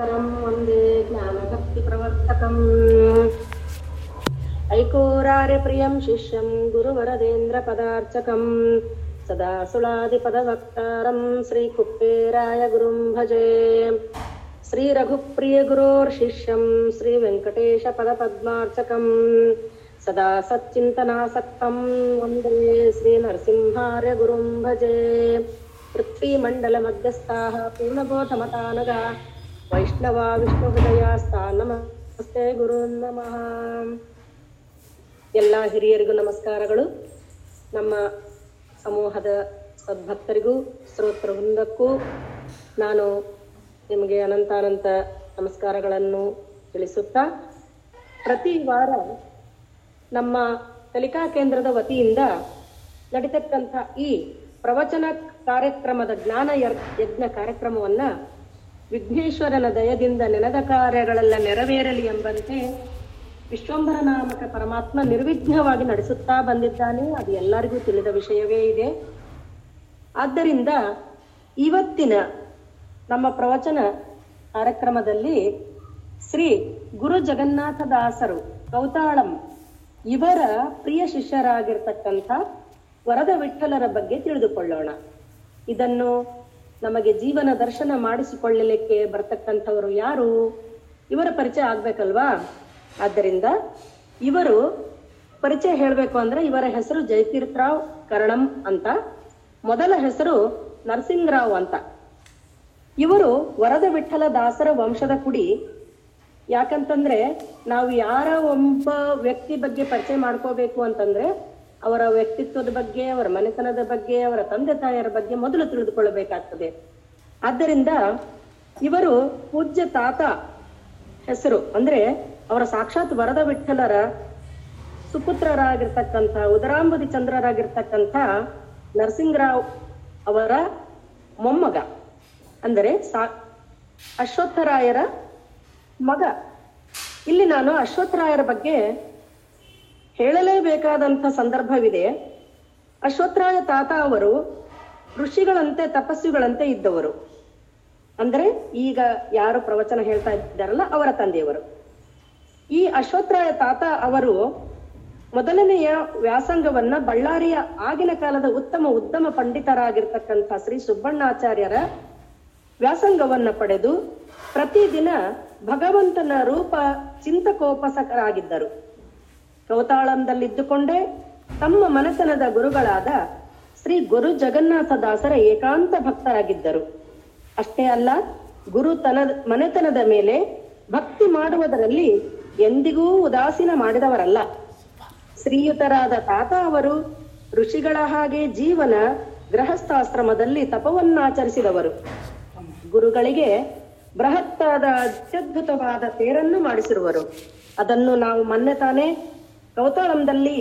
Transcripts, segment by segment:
परं वन्दे ज्ञानभक्तिप्रवर्तकम् ऐकोरार्यप्रियं शिष्यं गुरुवरदेन्द्रपदार्चकम् सदा सुलादिपदवक्तारं श्रीकुप्पेराय गुरुं भजे श्रीरघुप्रियगुरोर्शिष्यं श्रीवेङ्कटेशपदपद्मार्चकम् सदा सच्चिन्तनासक्तं वन्दे श्रीनरसिंहार्य गुरुं भजे पृथ्वीमण्डलमध्यस्थाः पूर्णबोधमतानगा वैष्णवा ವಿಷ್ಣುಹೃದಯಾಸ್ತಾ ನಮಸ್ತೆ ಗುರು ನಮಃ ಎಲ್ಲ ಹಿರಿಯರಿಗೂ ನಮಸ್ಕಾರಗಳು ನಮ್ಮ ಸಮೂಹದ ಸದ್ಭಕ್ತರಿಗೂ ಶ್ರೋತೃ ವೃಂದಕ್ಕೂ ನಾನು ನಿಮಗೆ ಅನಂತಾನಂತ ನಮಸ್ಕಾರಗಳನ್ನು ತಿಳಿಸುತ್ತಾ ಪ್ರತಿ ವಾರ ನಮ್ಮ ಕಲಿಕಾ ಕೇಂದ್ರದ ವತಿಯಿಂದ ನಡೀತಕ್ಕಂಥ ಈ ಪ್ರವಚನ ಕಾರ್ಯಕ್ರಮದ ಜ್ಞಾನ ಯರ್- ಯಜ್ಞ ಕಾರ್ಯಕ್ರಮವನ್ನ ವಿಘ್ನೇಶ್ವರನ ದಯದಿಂದ ನೆನೆದ ಕಾರ್ಯಗಳೆಲ್ಲ ನೆರವೇರಲಿ ಎಂಬಂತೆ ವಿಶ್ವಂಭರ ನಾಮಕ ಪರಮಾತ್ಮ ನಿರ್ವಿಘ್ನವಾಗಿ ನಡೆಸುತ್ತಾ ಬಂದಿದ್ದಾನೆ. ಅದು ಎಲ್ಲರಿಗೂ ತಿಳಿದ ವಿಷಯವೇ ಇದೆ. ಆದ್ದರಿಂದ ಇವತ್ತಿನ ನಮ್ಮ ಪ್ರವಚನ ಕಾರ್ಯಕ್ರಮದಲ್ಲಿ ಶ್ರೀ ಗುರು ಜಗನ್ನಾಥ ದಾಸರು ಕೌತಾಳಂ ಇವರ ಪ್ರಿಯ ಶಿಷ್ಯರಾಗಿರ್ತಕ್ಕಂಥ ವರದ ವಿಠಲರ ಬಗ್ಗೆ ತಿಳಿದುಕೊಳ್ಳೋಣ. ಇದನ್ನು ನಮಗೆ ಜೀವನ ದರ್ಶನ ಮಾಡಿಸಿಕೊಳ್ಳಲಿಕ್ಕೆ ಬರ್ತಕ್ಕಂಥವರು ಯಾರು? ಇವರ ಪರಿಚಯ ಆಗ್ಬೇಕಲ್ವಾ? ಆದ್ದರಿಂದ ಇವರು ಪರಿಚಯ ಹೇಳಬೇಕು ಅಂದ್ರೆ ಇವರ ಹೆಸರು ಜಯತೀರ್ಥರಾವ್ ಕರಣಂ ಅಂತ. ಮೊದಲ ಹೆಸರು ನರಸಿಂಗರಾವ್ ಅಂತ. ಇವರು ವರದ ವಿಠಲ ದಾಸರ ವಂಶದ ಕುಡಿ. ಯಾಕಂತಂದ್ರೆ ನಾವು ಯಾರ ಒಬ್ಬ ವ್ಯಕ್ತಿ ಬಗ್ಗೆ ಪರಿಚಯ ಮಾಡ್ಕೋಬೇಕು ಅಂತಂದ್ರೆ ಅವರ ವ್ಯಕ್ತಿತ್ವದ ಬಗ್ಗೆ, ಅವರ ಮನೆತನದ ಬಗ್ಗೆ, ಅವರ ತಂದೆ ತಾಯಿಯರ ಬಗ್ಗೆ ಮೊದಲು ತಿಳಿದುಕೊಳ್ಳಬೇಕಾಗ್ತದೆ. ಆದ್ದರಿಂದ ಇವರು ಪೂಜ್ಯ ತಾತ ಹೆಸರು, ಅಂದ್ರೆ ಅವರ ಸಾಕ್ಷಾತ್ ವರದ ವಿಠಲರ ಸುಪುತ್ರರಾಗಿರ್ತಕ್ಕಂಥ, ಉದರಾಂಬುದಿ ಚಂದ್ರರಾಗಿರ್ತಕ್ಕಂಥ ನರಸಿಂಗರಾವ್ ಅವರ ಮೊಮ್ಮಗ, ಅಂದರೆ ಸಾ, ಅಶ್ವತ್ಥರಾಯರ ಮಗ. ಇಲ್ಲಿ ನಾನು ಅಶ್ವತ್ಥರಾಯರ ಬಗ್ಗೆ ಹೇಳಲೇಬೇಕಾದಂಥ ಸಂದರ್ಭವಿದೆ. ಅಶ್ವತ್ಥರಾಯ ತಾತ ಅವರು ಋಷಿಗಳಂತೆ ತಪಸ್ವಿಗಳಂತೆ ಇದ್ದವರು. ಅಂದರೆ ಈಗ ಯಾರು ಪ್ರವಚನ ಹೇಳ್ತಾ ಇದ್ದಾರಲ್ಲ ಅವರ ತಂದೆಯವರು. ಈ ಅಶ್ವತ್ಥರಾಯ ತಾತ ಅವರು ಮೊದಲನೆಯ ವ್ಯಾಸಂಗವನ್ನ ಬಳ್ಳಾರಿಯ ಆಗಿನ ಕಾಲದ ಉತ್ತಮ ಉತ್ತಮ ಪಂಡಿತರಾಗಿರ್ತಕ್ಕಂಥ ಶ್ರೀ ಸುಬ್ಬಣ್ಣಾಚಾರ್ಯರ ವ್ಯಾಸಂಗವನ್ನ ಪಡೆದು ಪ್ರತಿದಿನ ಭಗವಂತನ ರೂಪ ಚಿಂತಕೋಪಸಕರಾಗಿದ್ದರು. ಕೌತಾಳಂದಲ್ಲಿದ್ದುಕೊಂಡೇ ತಮ್ಮ ಮನೆತನದ ಗುರುಗಳಾದ ಶ್ರೀ ಗುರು ಜಗನ್ನಾಥ ದಾಸರ ಏಕಾಂತ ಭಕ್ತರಾಗಿದ್ದರು. ಅಷ್ಟೇ ಅಲ್ಲ, ಗುರು ತನ ಮನೆತನದ ಮೇಲೆ ಭಕ್ತಿ ಮಾಡುವುದರಲ್ಲಿ ಎಂದಿಗೂ ಉದಾಸೀನ ಮಾಡಿದವರಲ್ಲ. ಶ್ರೀಯುತರಾದ ತಾತ ಅವರು ಋಷಿಗಳ ಹಾಗೆ ಜೀವನ ಗೃಹಸ್ಥಾಶ್ರಮದಲ್ಲಿ ತಪವನ್ನಾಚರಿಸಿದವರು. ಗುರುಗಳಿಗೆ ಬೃಹತ್ತಾದ ಅತ್ಯದ್ಭುತವಾದ ತೇರನ್ನು ಮಾಡಿಸಿರುವರು. ಅದನ್ನು ನಾವು ಮೊನ್ನೆ ತಾನೇ ಕೌತಾಳಂದಲ್ಲಿ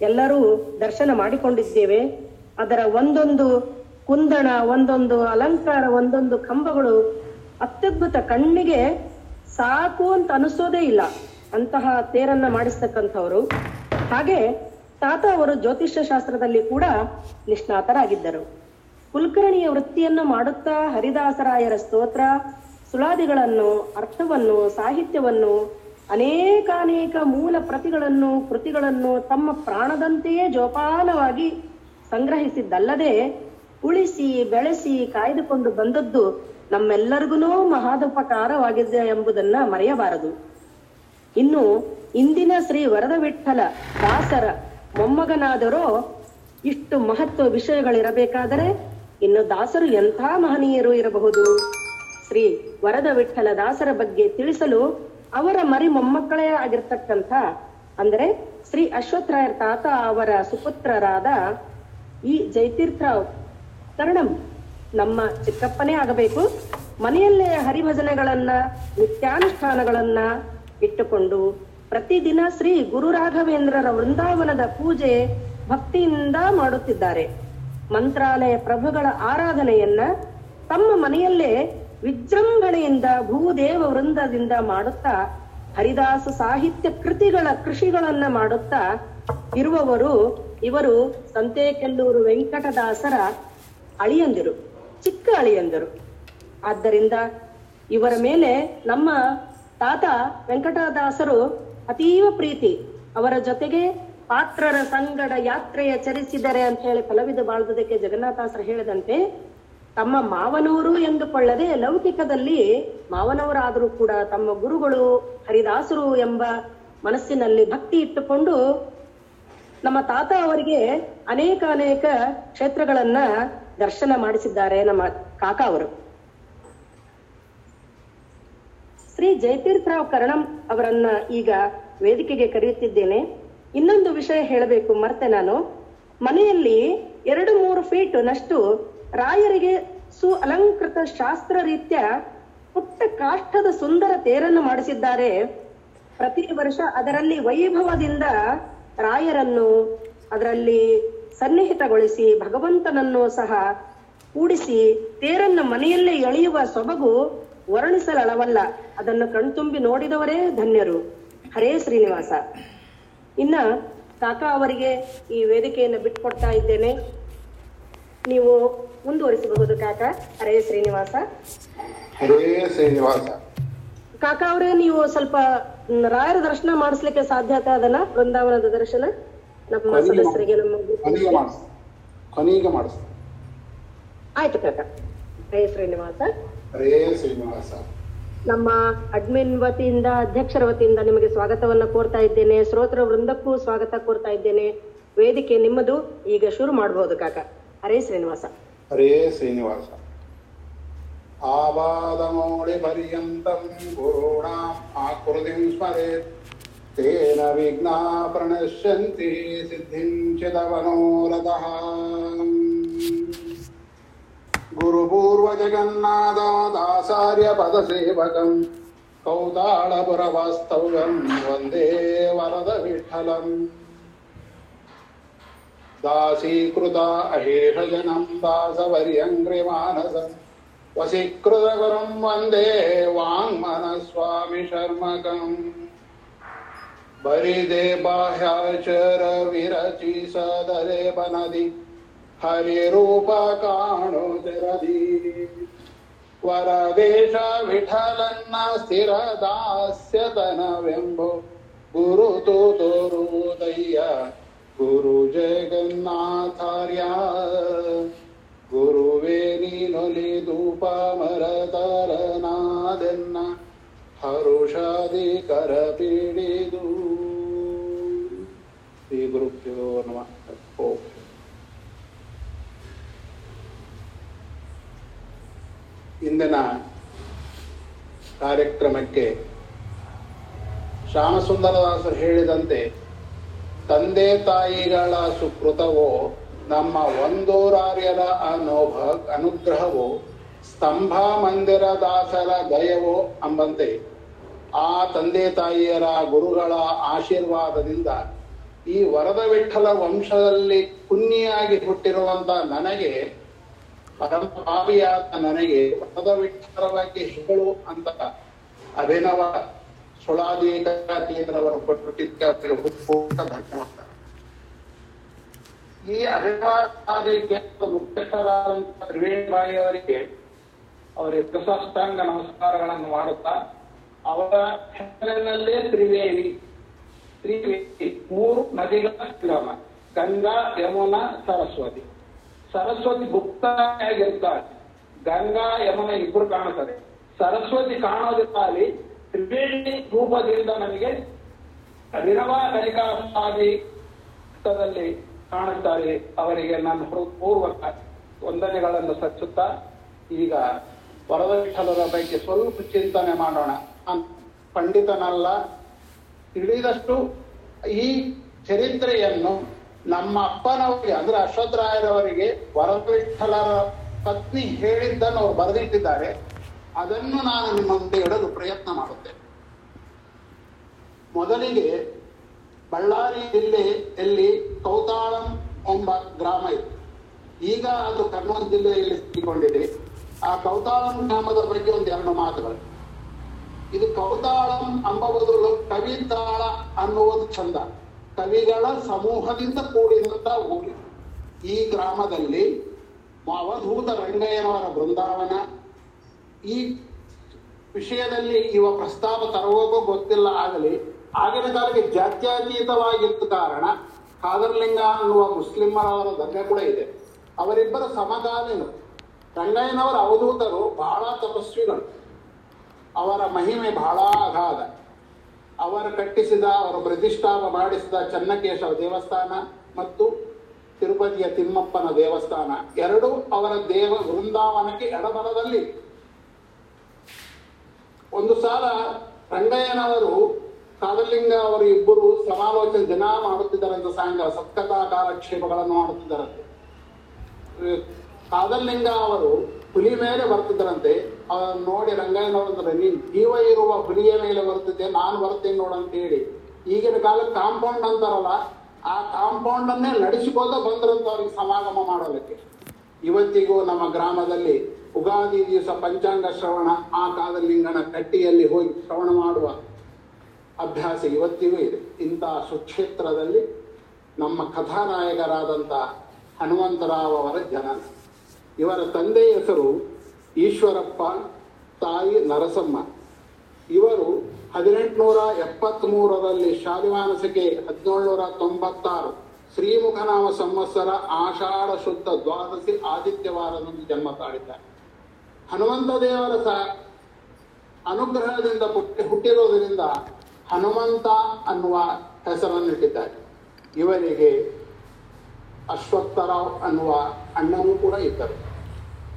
ಎಲ್ಲರೂ ದರ್ಶನ ಮಾಡಿಕೊಂಡಿದ್ದೇವೆ. ಅದರ ಒಂದೊಂದು ಕುಂದಣ, ಒಂದೊಂದು ಅಲಂಕಾರ, ಒಂದೊಂದು ಕಂಬಗಳು ಅತ್ಯದ್ಭುತ ಕಣ್ಣಿಗೆ ಸಾಕು ಅಂತ ಅನಿಸೋದೇ ಇಲ್ಲ. ಅಂತಹ ತೇರನ್ನ ಮಾಡಿಸ್ತಕ್ಕಂಥವ್ರು. ಹಾಗೆ ತಾತ ಅವರು ಜ್ಯೋತಿಷ್ಯ ಶಾಸ್ತ್ರದಲ್ಲಿ ಕೂಡ ನಿಷ್ಣಾತರಾಗಿದ್ದರು. ಕುಲಕರ್ಣಿಯ ವೃತ್ತಿಯನ್ನು ಮಾಡುತ್ತಾ ಹರಿದಾಸರಾಯರ ಸ್ತೋತ್ರ, ಸುಳಾದಿಗಳನ್ನು, ಅರ್ಥವನ್ನು, ಸಾಹಿತ್ಯವನ್ನು ಅನೇಕಾನೇಕ ಮೂಲ ಪ್ರತಿಗಳನ್ನು, ಕೃತಿಗಳನ್ನು ತಮ್ಮ ಪ್ರಾಣದಂತೆಯೇ ಜೋಪಾನವಾಗಿ ಸಂಗ್ರಹಿಸಿದ್ದಲ್ಲದೆ ಉಳಿಸಿ, ಬೆಳೆಸಿ ಕಾಯ್ದುಕೊಂಡು ಬಂದದ್ದು ನಮ್ಮೆಲ್ಲರಿಗೂ ಮಹಾದುಪಕಾರವಾಗಿದೆ ಎಂಬುದನ್ನ ಮರೆಯಬಾರದು. ಇನ್ನು ಇಂದಿನ ಶ್ರೀ ವರದ ವಿಠಲ ದಾಸರ ಮೊಮ್ಮಗನಾದರೂ ಇಷ್ಟು ಮಹತ್ವ ವಿಷಯಗಳಿರಬೇಕಾದರೆ ಇನ್ನು ದಾಸರು ಎಂಥ ಮಹನೀಯರು ಇರಬಹುದು? ಶ್ರೀ ವರದ ವಿಠಲ ದಾಸರ ಬಗ್ಗೆ ತಿಳಿಸಲು ಅವರ ಮರಿ ಮೊಮ್ಮಕ್ಕಳೇ ಆಗಿರ್ತಕ್ಕಂಥ, ಅಂದರೆ ಶ್ರೀ ಅಶ್ವತ್ಥರಾಯರ್ ತಾತ ಅವರ ಸುಪುತ್ರರಾದ ಈ ಜಯತೀರ್ಥರಾವ್ ಕರ್ಣಂ ನಮ್ಮ ಚಿಕ್ಕಪ್ಪನೇ ಆಗಬೇಕು. ಮನೆಯಲ್ಲೇ ಹರಿಭಜನೆಗಳನ್ನ, ನಿತ್ಯಾನುಷ್ಠಾನಗಳನ್ನ ಇಟ್ಟುಕೊಂಡು ಪ್ರತಿದಿನ ಶ್ರೀ ಗುರು ರಾಘವೇಂದ್ರರ ವೃಂದಾವನದ ಪೂಜೆ ಭಕ್ತಿಯಿಂದ ಮಾಡುತ್ತಿದ್ದಾರೆ. ಮಂತ್ರಾಲಯ ಪ್ರಭುಗಳ ಆರಾಧನೆಯನ್ನ ತಮ್ಮ ಮನೆಯಲ್ಲೇ ವಿಜೃಂಭಣೆಯಿಂದ ಭೂದೇವ ವೃಂದದಿಂದ ಮಾಡುತ್ತಾ ಹರಿದಾಸ ಸಾಹಿತ್ಯ ಕೃತಿಗಳ ಕೃಷಿಗಳನ್ನ ಮಾಡುತ್ತಾ ಇರುವವರು ಇವರು ಸಂತೇಕೆಲ್ಲೂರು ವೆಂಕಟದಾಸರ ಅಳಿಯಂದಿರು, ಚಿಕ್ಕ ಅಳಿಯಂದಿರು. ಆದ್ದರಿಂದ ಇವರ ಮೇಲೆ ನಮ್ಮ ತಾತ ವೆಂಕಟದಾಸರು ಅತೀವ ಪ್ರೀತಿ. ಅವರ ಜೊತೆಗೆ ಪಾತ್ರರ ಸಂಗಡ ಯಾತ್ರೆಯ ಚರಿಸಿದರೆ ಅಂತ ಹೇಳಿ ಫಲವಿದ ಬಾಳ್ದುದಕ್ಕೆ ಜಗನ್ನಾಥಾಸರು ಹೇಳಿದಂತೆ ತಮ್ಮ ಮಾವನವರು ಎಂದುಕೊಳ್ಳದೆ ಲೌಕಿಕದಲ್ಲಿ ಮಾವನವರಾದರೂ ಕೂಡ ತಮ್ಮ ಗುರುಗಳು ಹರಿದಾಸರು ಎಂಬ ಮನಸ್ಸಿನಲ್ಲಿ ಭಕ್ತಿ ಇಟ್ಟುಕೊಂಡು ನಮ್ಮ ತಾತ ಅವರಿಗೆ ಅನೇಕ ಅನೇಕ ಕ್ಷೇತ್ರಗಳನ್ನ ದರ್ಶನ ಮಾಡಿಸಿದ್ದಾರೆ ನಮ್ಮ ಕಾಕ ಅವರು. ಶ್ರೀ ಜಯತೀರ್ಥರಾವ್ ಕರಣಂ ಅವರನ್ನ ಈಗ ವೇದಿಕೆಗೆ ಕರೆಯುತ್ತಿದ್ದೇನೆ. ಇನ್ನೊಂದು ವಿಷಯ ಹೇಳಬೇಕು ಮರ್ತೆ ನಾನು. ಮನೆಯಲ್ಲಿ ಎರಡು ಮೂರು ಫೀಟ್ ನಷ್ಟು ರಾಯರಿಗೆ ಸು ಅಲಂಕೃತ ಶಾಸ್ತ್ರ ರೀತ್ಯ ಪುಟ್ಟ ಕಾಷ್ಠದ ಸುಂದರ ತೇರನ್ನು ಮಾಡಿಸಿದ್ದಾರೆ. ಪ್ರತಿ ವರ್ಷ ಅದರಲ್ಲಿ ವೈಭವದಿಂದ ರಾಯರನ್ನು ಅದರಲ್ಲಿ ಸನ್ನಿಹಿತಗೊಳಿಸಿ ಭಗವಂತನನ್ನು ಸಹ ಕೂಡಿಸಿ ತೇರನ್ನು ಮನೆಯಲ್ಲೇ ಎಳೆಯುವ ಸೊಬಗು ವರ್ಣಿಸಲಳವಲ್ಲ. ಅದನ್ನು ಕಣ್ತುಂಬಿ ನೋಡಿದವರೇ ಧನ್ಯರು. ಹರೇ ಶ್ರೀನಿವಾಸ. ಇನ್ನ ಕಾಕ ಅವರಿಗೆ ಈ ವೇದಿಕೆಯನ್ನು ಬಿಟ್ಕೊಡ್ತಾ ಇದ್ದೇನೆ. ನೀವು ಮುಂದುವರಿಸಬಹುದು ಕಾಕ. ಹರೇ ಶ್ರೀನಿವಾಸ. ಹರೇ ಶ್ರೀನಿವಾಸ. ಕಾಕ ಅವರೇ ನೀವು ಸ್ವಲ್ಪ ರಾಯರ ದರ್ಶನ ಮಾಡಿಸ್ಲಿಕ್ಕೆ ಸಾಧ್ಯತೆ ಅದನ್ನ? ಬೃಂದಾವನದ ದರ್ಶನ? ನಮ್ಮ ಸದಸ್ಯರಿಗೆ ನಮ್ಮ ಕೊನೆಗೆ ಮಾಡಿಸ್ ಆಯ್ತು ಕಾಕ. ಹರೇ ಶ್ರೀನಿವಾಸ. ಹರೇ ಶ್ರೀನಿವಾಸ. ನಮ್ಮ ಅಡ್ಮಿನ್ ವತಿಯಿಂದ ಅಧ್ಯಕ್ಷರ ವತಿಯಿಂದ ನಿಮಗೆ ಸ್ವಾಗತವನ್ನ ಕೋರ್ತಾ ಇದ್ದೇನೆ. ಶ್ರೋತೃ ವೃಂದಕ್ಕೂ ಸ್ವಾಗತ ಕೋರ್ತಾ ಇದ್ದೇನೆ. ವೇದಿಕೆ ನಿಮ್ಮದು. ಈಗ ಶುರು ಮಾಡಬಹುದು ಕಾಕ. ಹರೇ ಶ್ರೀನಿವಾಸ. ಹರೇ ಶ್ರೀನಿವಾಸ. ಆಕೃತಿಂ ಸ್ಮರೇತ್. ತೇನ ವಿಘ್ನಾ ಪ್ರಣಶ್ಯಂತಿ ಸಿದ್ಧಿಂ ಚಿದವನೋರಥಃ ಗುರುಪೂರ್ವಜಗನ್ನಾಥಾಚಾರ್ಯ ಪದಸೇವಕಂ ಕೌತಾಳಪುರವಾಸ್ತವ್ಯಂ ವಂದೇ ವರದ ವಿಠಲಂ दासीकृता अशेषजनम् दासवर्यङ्ग्रिमानसम् वसिकृतगुरुं वन्दे वाङ्मनस्वामिशर्मकम्। बरिदे बाह्याचरविरचि सदरे हरिरूपकाणोतिरदि वरदेशविठलन्न स्थिर दास्यतन बिम्बो गुरु तु ಗುರು ಜಗನ್ನಾಥಾರ್ಯ. ಗುರುವೇ ನೀನೊಲಿದೂಪ ಮರತರನಾದೆನ್ನ ಹರುಷಾದಿ ಕರ ಪೀಡಿದು. ಶ್ರೀ ಗುರುಭ್ಯೋ ನಮಃ. ಓಂ. ಇಂದಿನ ಕಾರ್ಯಕ್ರಮಕ್ಕೆ ಶ್ಯಾಮಸುಂದರದಾಸರು ಹೇಳಿದಂತೆ ತಂದೆ ತಾಯಿಗಳ ಸುಕೃತವೋ, ನಮ್ಮ ಒಂದೂರಾರ್ಯರ ಅನೋಭ ಅನುಗ್ರಹವೋ, ಸ್ತಂಭ ಮಂದಿರ ದಾಸರ ದಯವೋ ಅಂಬಂತೆ. ಆ ತಂದೆ ತಾಯಿಯರ ಗುರುಗಳ ಆಶೀರ್ವಾದದಿಂದ ಈ ವರದ ವಿಠಲ ವಂಶದಲ್ಲಿ ಕುನ್ನಿಯಾಗಿ ಹುಟ್ಟಿರುವಂತ ನನಗೆ ಪರಮ ಪಾಪಿಯಾದ ನನಗೆ ವರದ ವಿಠಲವಾಗಿ ಹೇಳು ಅಂತ ಅಭಿನವ ಸುಳಾದೀಕರವರು ಕೊಟ್ಟಿದ್ದಕ್ಕೆ ಅವರಿಗೆ ಹುಟ್ಟು ಧನ್ಯವಾದ ಈ ಅಭಿನವಾದಿಗೆ ಮುಖ್ಯಸ್ಥರಾದಂತಹ ತ್ರಿವೇಣಿಬಾಯಿ ಅವರಿಗೆ ಅವರಿಗೆ ಪ್ರಶಸ್ತಾಂಗ ನಮಸ್ಕಾರಗಳನ್ನು ಮಾಡುತ್ತಾ, ಅವರ ಹೆಸರಿನಲ್ಲೇ ತ್ರಿವೇಣಿ ತ್ರಿವೇಣಿ ಮೂರು ನದಿಗಳ ಸಂಗಮ, ಗಂಗಾ, ಯಮುನಾ, ಸರಸ್ವತಿ. ಸರಸ್ವತಿ ಗುಪ್ತಾಗಿರ್ತಾಳೆ ಗಂಗಾ, ಯಮುನಾ ಇಬ್ಬರು ಕಾಣುತ್ತದೆ ಸರಸ್ವತಿ ಕಾಣೋದಿಲ್ಲ ಅಲ್ಲಿ ತ್ರಿವೇಣಿ ರೂಪದಿಂದ ಕನಿಕಾಸಾದಿ ಹಂತದಲ್ಲಿ ಕಾಣುತ್ತಾರೆ. ಅವರಿಗೆ ನನ್ನ ಪೂರ್ವಕ ವಂದನೆಗಳನ್ನು ಸಚ್ಚುತ್ತಾ ಈಗ ವರದಕ್ಷಲರ ಬಗ್ಗೆ ಸ್ವಲ್ಪ ಚಿಂತನೆ ಮಾಡೋಣ. ಪಂಡಿತನಲ್ಲ, ತಿಳಿದಷ್ಟು ಈ ಚರಿತ್ರೆಯನ್ನು ನಮ್ಮ ಅಪ್ಪನವರಿಗೆ, ಅಂದ್ರೆ ಅಶ್ವತ್ಥರಾಯರವರಿಗೆ ವಿಠಲರ ಪತ್ನಿ ಹೇಳಿದ್ದನ್ನು ಅವ್ರು ಬರೆದಿಟ್ಟಿದ್ದಾರೆ. ಅದನ್ನು ನಾನು ನಿಮ್ಮ ಮುಂದೆ ಇಡಲು ಪ್ರಯತ್ನ ಮಾಡುತ್ತೇನೆ. ಮೊದಲಿಗೆ ಬಳ್ಳಾರಿ ಜಿಲ್ಲೆಯಲ್ಲಿ ಕೌತಾಳಂ ಎಂಬ ಗ್ರಾಮ ಇತ್ತು. ಈಗ ಅದು ಕರ್ನೂಲು ಜಿಲ್ಲೆಯಲ್ಲಿ ಸಿಕ್ಕಿಕೊಂಡಿದೆ. ಆ ಕೌತಾಳಂ ಗ್ರಾಮದ ಬಗ್ಗೆ ಒಂದು ಎರಡು ಮಾತುಗಳು. ಇದು ಕೌತಾಳಂ ಎಂಬ ಬದಲು ಕವಿತಾಳ ಅನ್ನುವುದು ಚಂದ. ಕವಿಗಳ ಸಮೂಹದಿಂದ ಕೂಡಿದಂತ ಊರು. ಈ ಗ್ರಾಮದಲ್ಲಿ ಅವಧೂತ ರಂಗಯ್ಯನವರ ಬೃಂದಾವನ ಈ ವಿಷಯದಲ್ಲಿ ಇವ ಪ್ರಸ್ತಾಪ ತರುವಾಗೂ ಗೊತ್ತಿಲ್ಲ ಆಗಲಿ, ಆಗಿನ ಕಾಲಕ್ಕೆ ಜಾತ್ಯತೀತವಾಗಿತ್ತು ಕಾರಣ ಖಾದರ್ಲಿಂಗ ಅನ್ನುವ ಮುಸ್ಲಿಮರವರ ದಂಗೆ ಕೂಡ ಇದೆ. ಅವರಿಬ್ಬರ ಸಮಕಾಲೀನರು ರಂಗಯ್ಯನವರ ಅವಧೂತರು, ಬಹಳ ತಪಸ್ವಿಗಳು. ಅವರ ಮಹಿಮೆ ಬಹಳ ಅಗಾಧ. ಅವರು ಕಟ್ಟಿಸಿದ, ಅವರು ಪ್ರತಿಷ್ಠಾಪ ಮಾಡಿಸಿದ ಚನ್ನಕೇಶವ ದೇವಸ್ಥಾನ ಮತ್ತು ತಿರುಪತಿಯ ತಿಮ್ಮಪ್ಪನ ದೇವಸ್ಥಾನ, ಎರಡೂ ಅವರ ದೇವ ವೃಂದಾವನಕ್ಕೆ ಎಡಬಲದಲ್ಲಿ ಒಂದು ಸಾಲ ರಂಗಯ್ಯನವರು ಕಾದಲಿಂಗ ಅವರು ಇಬ್ಬರು ಸಮಾಲೋಚನೆ ದಿನ ಮಾಡುತ್ತಿದ್ದಾರಂತೆ ಸಾಯಂಕಾಲ, ಸತ್ಕಥಾ ಕಾಲಕ್ಷೇಪಗಳನ್ನು ಮಾಡುತ್ತಿದ್ದಾರಂತೆ ಕಾದಲಿಂಗ ಅವರು ಹುಲಿ ಮೇಲೆ ಬರ್ತಿದ್ದರಂತೆ ಅವರನ್ನು ನೋಡಿ ರಂಗಯ್ಯನವರಂದ್ರೆ ನೀನ್ ಜೀವ ಇರುವ ಹುಲಿಯ ಮೇಲೆ ಬರ್ತಿದ್ದೆ ನಾನು ಬರ್ತೇನೆ ನೋಡಂತ ಹೇಳಿ. ಈಗಿನ ಕಾಲಕ್ಕೆ ಕಾಂಪೌಂಡ್ ಅಂತಾರಲ್ಲ, ಆ ಕಾಂಪೌಂಡ್ ಅನ್ನೇ ನಡೆಸಿಕೊಂಡು ಬಂದ್ರಂತ ಅವ್ರಿಗೆ ಸಮಾಗಮ ಮಾಡೋದಕ್ಕೆ. ಇವತ್ತಿಗೂ ನಮ್ಮ ಗ್ರಾಮದಲ್ಲಿ ಉಗಾದಿ ದಿವಸ ಪಂಚಾಂಗ ಶ್ರವಣ ಆ ಕಾದಲಿಂಗನ ಕಟ್ಟಿಯಲ್ಲಿ ಹೋಗಿ ಶ್ರವಣ ಮಾಡುವ ಅಭ್ಯಾಸ ಇವತ್ತಿಗೂ ಇದೆ. ಇಂತಹ ಸುಕ್ಷೇತ್ರದಲ್ಲಿ ನಮ್ಮ ಕಥಾನಾಯಕರಾದಂಥ ಹನುಮಂತರಾವ್ ಅವರ ಜನನ. ಇವರ ತಂದೆ ಹೆಸರು ಈಶ್ವರಪ್ಪ, ತಾಯಿ ನರಸಮ್ಮ. ಇವರು ಹದಿನೆಂಟುನೂರ ಎಪ್ಪತ್ತ್ಮೂರರಲ್ಲಿ ಶಾಲಿವಾನಸಿಕೆ ಹದಿನೇಳುನೂರ ತೊಂಬತ್ತಾರು ಶ್ರೀಮುಖನಾಮ ಸಂವತ್ಸರ ಆಷಾಢ ಶುದ್ಧ ದ್ವಾದಶಿ ಆದಿತ್ಯವಾರದಂದು ಜನ್ಮ ತಾಳಿದ್ದಾರೆ. ಹನುಮಂತ ದೇವರ ಸ ಅನುಗ್ರಹದಿಂದ ಹುಟ್ಟಿ ಹುಟ್ಟಿರೋದರಿಂದ ಹನುಮಂತ ಅನ್ನುವ ಹೆಸರನ್ನು ಇಟ್ಟಿದ್ದಾರೆ ಇವರಿಗೆ ಅಶ್ವತ್ಥರಾವ್ ಅನ್ನುವ ಅಣ್ಣನೂ ಕೂಡ ಇದ್ದರು.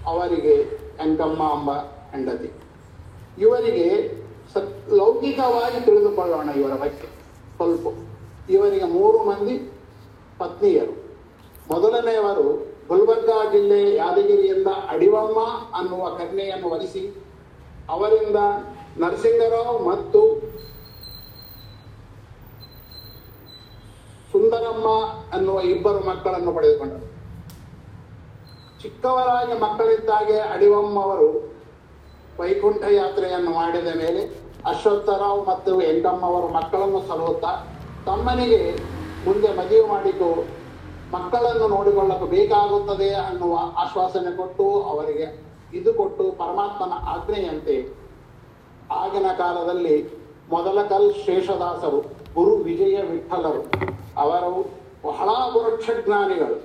ಅವರಿಗೆ ಎಂಗಮ್ಮ ಅಂಬ ಹೆಂಡತಿ. ಇವರಿಗೆ ಸತ್ ಲೌಕಿಕವಾಗಿ ತಿಳಿದುಕೊಳ್ಳೋಣ ಇವರ ಬಗ್ಗೆ. ಸ್ವಲ್ಪ. ಇವರಿಗೆ ಮೂರು ಮಂದಿ ಪತ್ನಿಯರು. ಮೊದಲನೆಯವರು ಗುಲ್ಬರ್ಗಾ ಜಿಲ್ಲೆ ಯಾದಗಿರಿಯಿಂದ ಅಡಿವಮ್ಮ ಅನ್ನುವ ಕನ್ಯೆಯನ್ನು ವರಿಸಿ ಅವರಿಂದ ನರಸಿಂಗರಾವ್ ಮತ್ತು ಸುಂದರಮ್ಮ ಅನ್ನುವ ಇಬ್ಬರು ಮಕ್ಕಳನ್ನು ಪಡೆದುಕೊಂಡರು. ಚಿಕ್ಕವರಾಗಿ ಮಕ್ಕಳಿದ್ದಾಗೆ ಅಡಿವಮ್ಮವರು ವೈಕುಂಠ ಯಾತ್ರೆಯನ್ನು ಮಾಡಿದ ಮೇಲೆ ಅಶ್ವತ್ಥರಾವ್ ಮತ್ತು ಎಂಕಮ್ಮವರು ಮಕ್ಕಳನ್ನು ಸಲಹುತ್ತಾ ತಮ್ಮನಿಗೆ ಮುಂದೆ ಮದುವೆ ಮಾಡಿದ್ದು ಮಕ್ಕಳನ್ನು ನೋಡಿಕೊಳ್ಳಲು ಬೇಕಾಗುತ್ತದೆ ಅನ್ನುವ ಆಶ್ವಾಸನೆ ಕೊಟ್ಟು ಅವರಿಗೆ ಇದು ಕೊಟ್ಟು ಪರಮಾತ್ಮನ ಆಜ್ಞೆಯಂತೆ ಆಗಿನ ಕಾಲದಲ್ಲಿ ಮೊದಲ ಕಲ್ ಶೇಷದಾಸರು, ಗುರು ವಿಜಯ ವಿಠಲರು. ಅವರು ಬಹಳ ಪುರುಕ್ಷಜ್ಞಾನಿಗಳು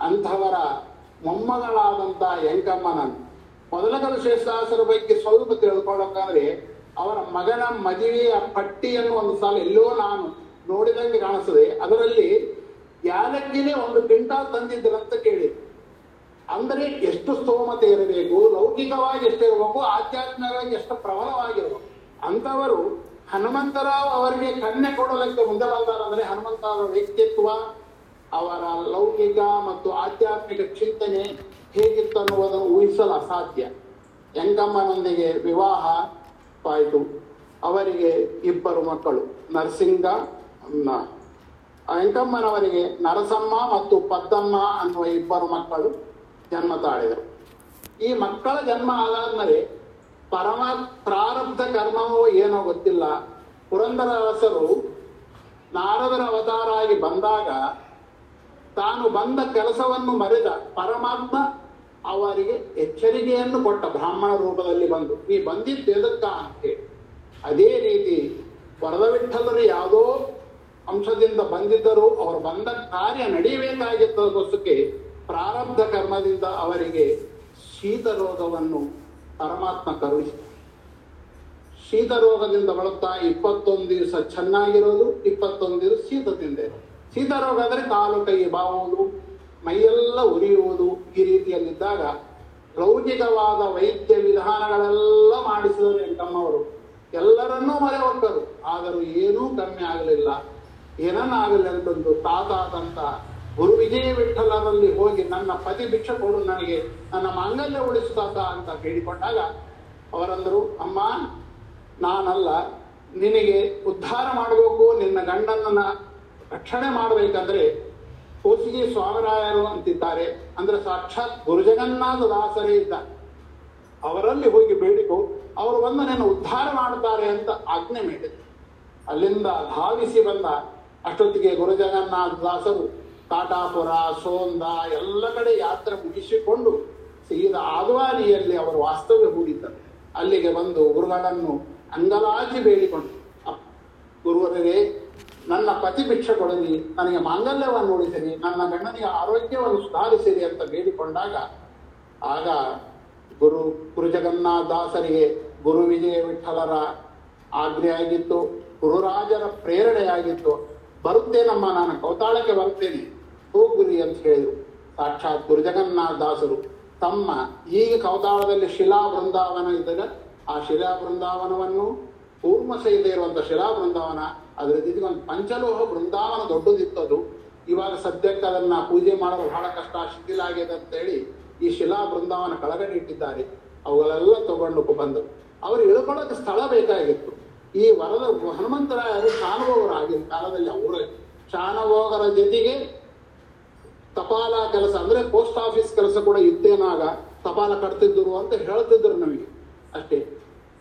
ಅಂಥವರ ಮೊಮ್ಮಗಳಾದಂಥ ಎಂಕಮ್ಮನನ್ನು ಮೊದಲ ಕಲ್ ಶೇಷದಾಸರ ಬಗ್ಗೆ ಸ್ವಲ್ಪ ತಿಳ್ಕೊಳ್ಳೋಕಂದ್ರೆ ಅವರ ಮಗನ ಮದುವೆಯ ಪಟ್ಟಿಯನ್ನು ಒಂದು ಸಾಲ ಎಲ್ಲೋ ನಾನು ನೋಡಿದಂಗೆ ಕಾಣಿಸ್ತದೆ. ಅದರಲ್ಲಿ ಯಾಲಕ್ಕಿನೇ ಒಂದು ಕ್ವಿಂಟಾಲ್ ತಂದಿದ್ದರಂತ ಕೇಳಿ. ಅಂದರೆ ಎಷ್ಟು ಸ್ತೋಮತೆ ಇರಬೇಕು, ಲೌಕಿಕವಾಗಿ ಎಷ್ಟಿರಬೇಕು ಆಧ್ಯಾತ್ಮಿಕವಾಗಿ ಎಷ್ಟು ಪ್ರಬಲವಾಗಿರಬೇಕು. ಅಂಥವರು ಹನುಮಂತರಾವ್ ಅವರಿಗೆ ಕನ್ಯೆ ಕೊಡಲಿಕ್ಕೆ ಮುಂದೆ ಬಂದಾರಂದ್ರೆ ಹನುಮಂತರಾವ್ ವ್ಯಕ್ತಿತ್ವ, ಅವರ ಲೌಕಿಕ ಮತ್ತು ಆಧ್ಯಾತ್ಮಿಕ ಚಿಂತನೆ ಹೇಗಿತ್ತು ಅನ್ನುವುದನ್ನು ಊಹಿಸಲು ಅಸಾಧ್ಯ. ಯಂಗಮ್ಮನೊಂದಿಗೆ ವಿವಾಹವಾಯಿತು ಅವರಿಗೆ ಇಬ್ಬರು ಮಕ್ಕಳು. ನರಸಿಂಗ ವೆಂಕಮ್ಮನವರಿಗೆ ನರಸಮ್ಮ ಮತ್ತು ಪದ್ದಮ್ಮ ಅನ್ನುವ ಇಬ್ಬರು ಮಕ್ಕಳು ಜನ್ಮ ತಾಳಿದರು. ಈ ಮಕ್ಕಳ ಜನ್ಮ ಆದಾದ್ಮೇಲೆ ಪರಮ ಪ್ರಾರಬ್ಧ ಕರ್ಮವೋ ಏನೋ ಗೊತ್ತಿಲ್ಲ. ಪುರಂದರದಾಸರು ನಾರದರ ಅವತಾರ ಆಗಿ ಬಂದಾಗ ತಾನು ಬಂದ ಕೆಲಸವನ್ನು ಮರೆದ ಪರಮಾತ್ಮ ಅವರಿಗೆ ಎಚ್ಚರಿಕೆಯನ್ನು ಕೊಟ್ಟ ಬ್ರಾಹ್ಮಣ ರೂಪದಲ್ಲಿ ಬಂದು, ನೀ ಬಂದಿದ್ದು ಎದಕ್ಕ? ಅಂತೇಳಿ ಅದೇ ರೀತಿ ವರದವಿಠಲರು ಯಾವುದೋ ಅಂಶದಿಂದ ಬಂದಿದ್ದರು ಅವರು ಬಂದ ಕಾರ್ಯ ನಡೆಯಬೇಕಾಗಿದ್ದದಕ್ಕೋಸ್ಕರ ಪ್ರಾರಬ್ಧ ಕರ್ಮದಿಂದ ಅವರಿಗೆ ಶೀತ ರೋಗವನ್ನು ಪರಮಾತ್ಮ ಕರುಣಿಸಿದ ಶೀತ ರೋಗದಿಂದ ಬಳಲ್ತಾ ಇಪ್ಪತ್ತೊಂದು ದಿವಸ ಚೆನ್ನಾಗಿರೋದು, ಇಪ್ಪತ್ತೊಂದು ದಿವಸ ಶೀತದಿಂದ ಇರೋದು ಶೀತ ರೋಗ ಅಂದರೆ ಕಾಲು, ಕೈ ಬಾವುವುದು ಮೈಯೆಲ್ಲ ಉರಿಯುವುದು ಈ ರೀತಿಯಲ್ಲಿದ್ದಾಗ ಲೌಕಿಕವಾದ ವೈದ್ಯ ವಿಧಾನಗಳೆಲ್ಲ ಮಾಡಿಸಿದರು ಎಂಕಮ್ಮವರು ಎಲ್ಲರನ್ನೂ ಮರೆ ಹೊಕ್ಕರು ಆದರೂ ಏನೂ ಕಮ್ಮಿ ಆಗಲಿಲ್ಲ. ಏನನ್ನಾಗಲಿ ಅಂತಂದು ತಾತಾದಂತ ಗುರು ವಿಜಯ ವಿಠಲರಲ್ಲಿ ಹೋಗಿ ನನ್ನ ಪತಿ ಭಿಕ್ಷೆ ಕೊಡು ನನಗೆ, ನನ್ನ ಮಾಂಗಲ್ಯ ಉಳಿಸು ತಾತ ಅಂತ ಕೇಳಿಕೊಂಡಾಗ ಅವರಂದರು, ಅಮ್ಮ, ನಾನಲ್ಲ, ನಿನಗೆ ಉದ್ಧಾರ ಮಾಡಬೇಕು, ನಿನ್ನ ಗಂಡನನ್ನ ರಕ್ಷಣೆ ಮಾಡಬೇಕಂದ್ರೆ ಕೋಸಿಗೆ ಸ್ವಾಮಿರಾಯರು ಅಂತಿದ್ದಾರೆ. ಅಂದ್ರೆ ಸಾಕ್ಷಾತ್ ಗುರುಜಗನ್ನಾಥ ದಾಸರೇ ಇದ್ದ. ಅವರಲ್ಲಿ ಹೋಗಿ ಬೇಡಿಕೊ, ಅವರು ಬಂದು ನಿನ್ನ ಉದ್ಧಾರ ಮಾಡುತ್ತಾರೆ ಅಂತ ಆಜ್ಞೆ ಮಾಡಿದ್ರು. ಅಲ್ಲಿಂದ ಧಾವಿಸಿ ಬಂದ ಅಷ್ಟೊತ್ತಿಗೆ ಗುರುಜಗನ್ನಾಥ ದಾಸರು, ಕಾಟಾಪುರ, ಸೋಂದ ಎಲ್ಲ ಕಡೆ ಯಾತ್ರೆ ಮುಗಿಸಿಕೊಂಡು ಸೀದಾ ಆದ್ವಾನಿಯಲ್ಲಿ ಅವರು ವಾಸ್ತವ್ಯ ಹೂಡಿದ್ದರು. ಅಲ್ಲಿಗೆ ಬಂದು ಗುರುಗಳನ್ನು ಅಂಗಲಾಚಿ ಬೇಡಿಕೊಂಡು ಅಪ್- ಗುರುವರೇ, ನನ್ನ ಪತಿ ಭಿಕ್ಷೆ ಕೊಡಲಿ, ನನಗೆ ಮಾಂಗಲ್ಯವನ್ನು ಉಳಿಸಿರಿ, ನನ್ನ ಗಂಡನಿಗೆ ಆರೋಗ್ಯವನ್ನು ಸುಧಾರಿಸಿರಿ ಅಂತ ಬೇಡಿಕೊಂಡಾಗ, ಆಗ ಗುರು ಗುರು ಜಗನ್ನಾಥ ದಾಸರಿಗೆ ಗುರು ವಿಜಯ ವಿಠಲರ ಆಜ್ಞೆಯಾಗಿತ್ತು, ಗುರುರಾಜರ ಪ್ರೇರಣೆಯಾಗಿತ್ತು. ಬರುತ್ತೇನಮ್ಮ ನಾನು ಕೌತಾಳಕ್ಕೆ ಬರುತ್ತೇನೆ. ಹೋಗುರಿ ಅಂತ ಹೇಳಿದರು ಸಾಕ್ಷಾತ್ ಗುರುಜಗನ್ನಾಥ ದಾಸರು ತಮ್ಮ ಈಗ ಕೌತಾಳದಲ್ಲಿ ಶಿಲಾ ಬೃಂದಾವನ ಇದ್ದಾಗ ಆ ಶಿಲಾ ಬೃಂದಾವನವನ್ನು ಕೂರ್ಮ ಸಹಿತ ಇರುವಂತ ಶಿಲಾ ಬೃಂದಾವನ ಅದರ ಜೊತೆಗೆ ಒಂದು ಪಂಚಲೋಹ ಬೃಂದಾವನ ದೊಡ್ಡದಿತ್ತದು. ಇವಾಗ ಸದ್ಯಕ್ಕೆ ಅದನ್ನ ಪೂಜೆ ಮಾಡಲು ಬಹಳ ಕಷ್ಟ, ಶಿಥಿಲ ಆಗಿದೆ ಅಂತ ಹೇಳಿ ಈ ಶಿಲಾ ಬೃಂದಾವನ ಕೆಳಗಡೆ ಇಟ್ಟಿದ್ದಾರೆ. ಅವುಗಳೆಲ್ಲ ತಗೊಂಡು ಬಂದರು ಅವರು ಇಳ್ಕೊಳ್ಳೋಕೆ ಸ್ಥಳ ಬೇಕಾಗಿತ್ತು. ಈ ವರದ ಹನುಮಂತರಾಯರು ಆಗಿನ ಕಾಲದಲ್ಲಿ ಅವರೇ ಶಾನುಭೋಗರ ಜೊತೆಗೆ ತಪಾಲ ಕೆಲಸ, ಅಂದ್ರೆ ಪೋಸ್ಟ್ ಆಫೀಸ್ ಕೆಲಸ ಕೂಡ ಇತ್ತೇನಾಗ ತಪಾಲ ಕಟ್ತಿದ್ದರು ಅಂತ ಹೇಳ್ತಿದ್ರು ನಮಗೆ. ಅಷ್ಟೇ.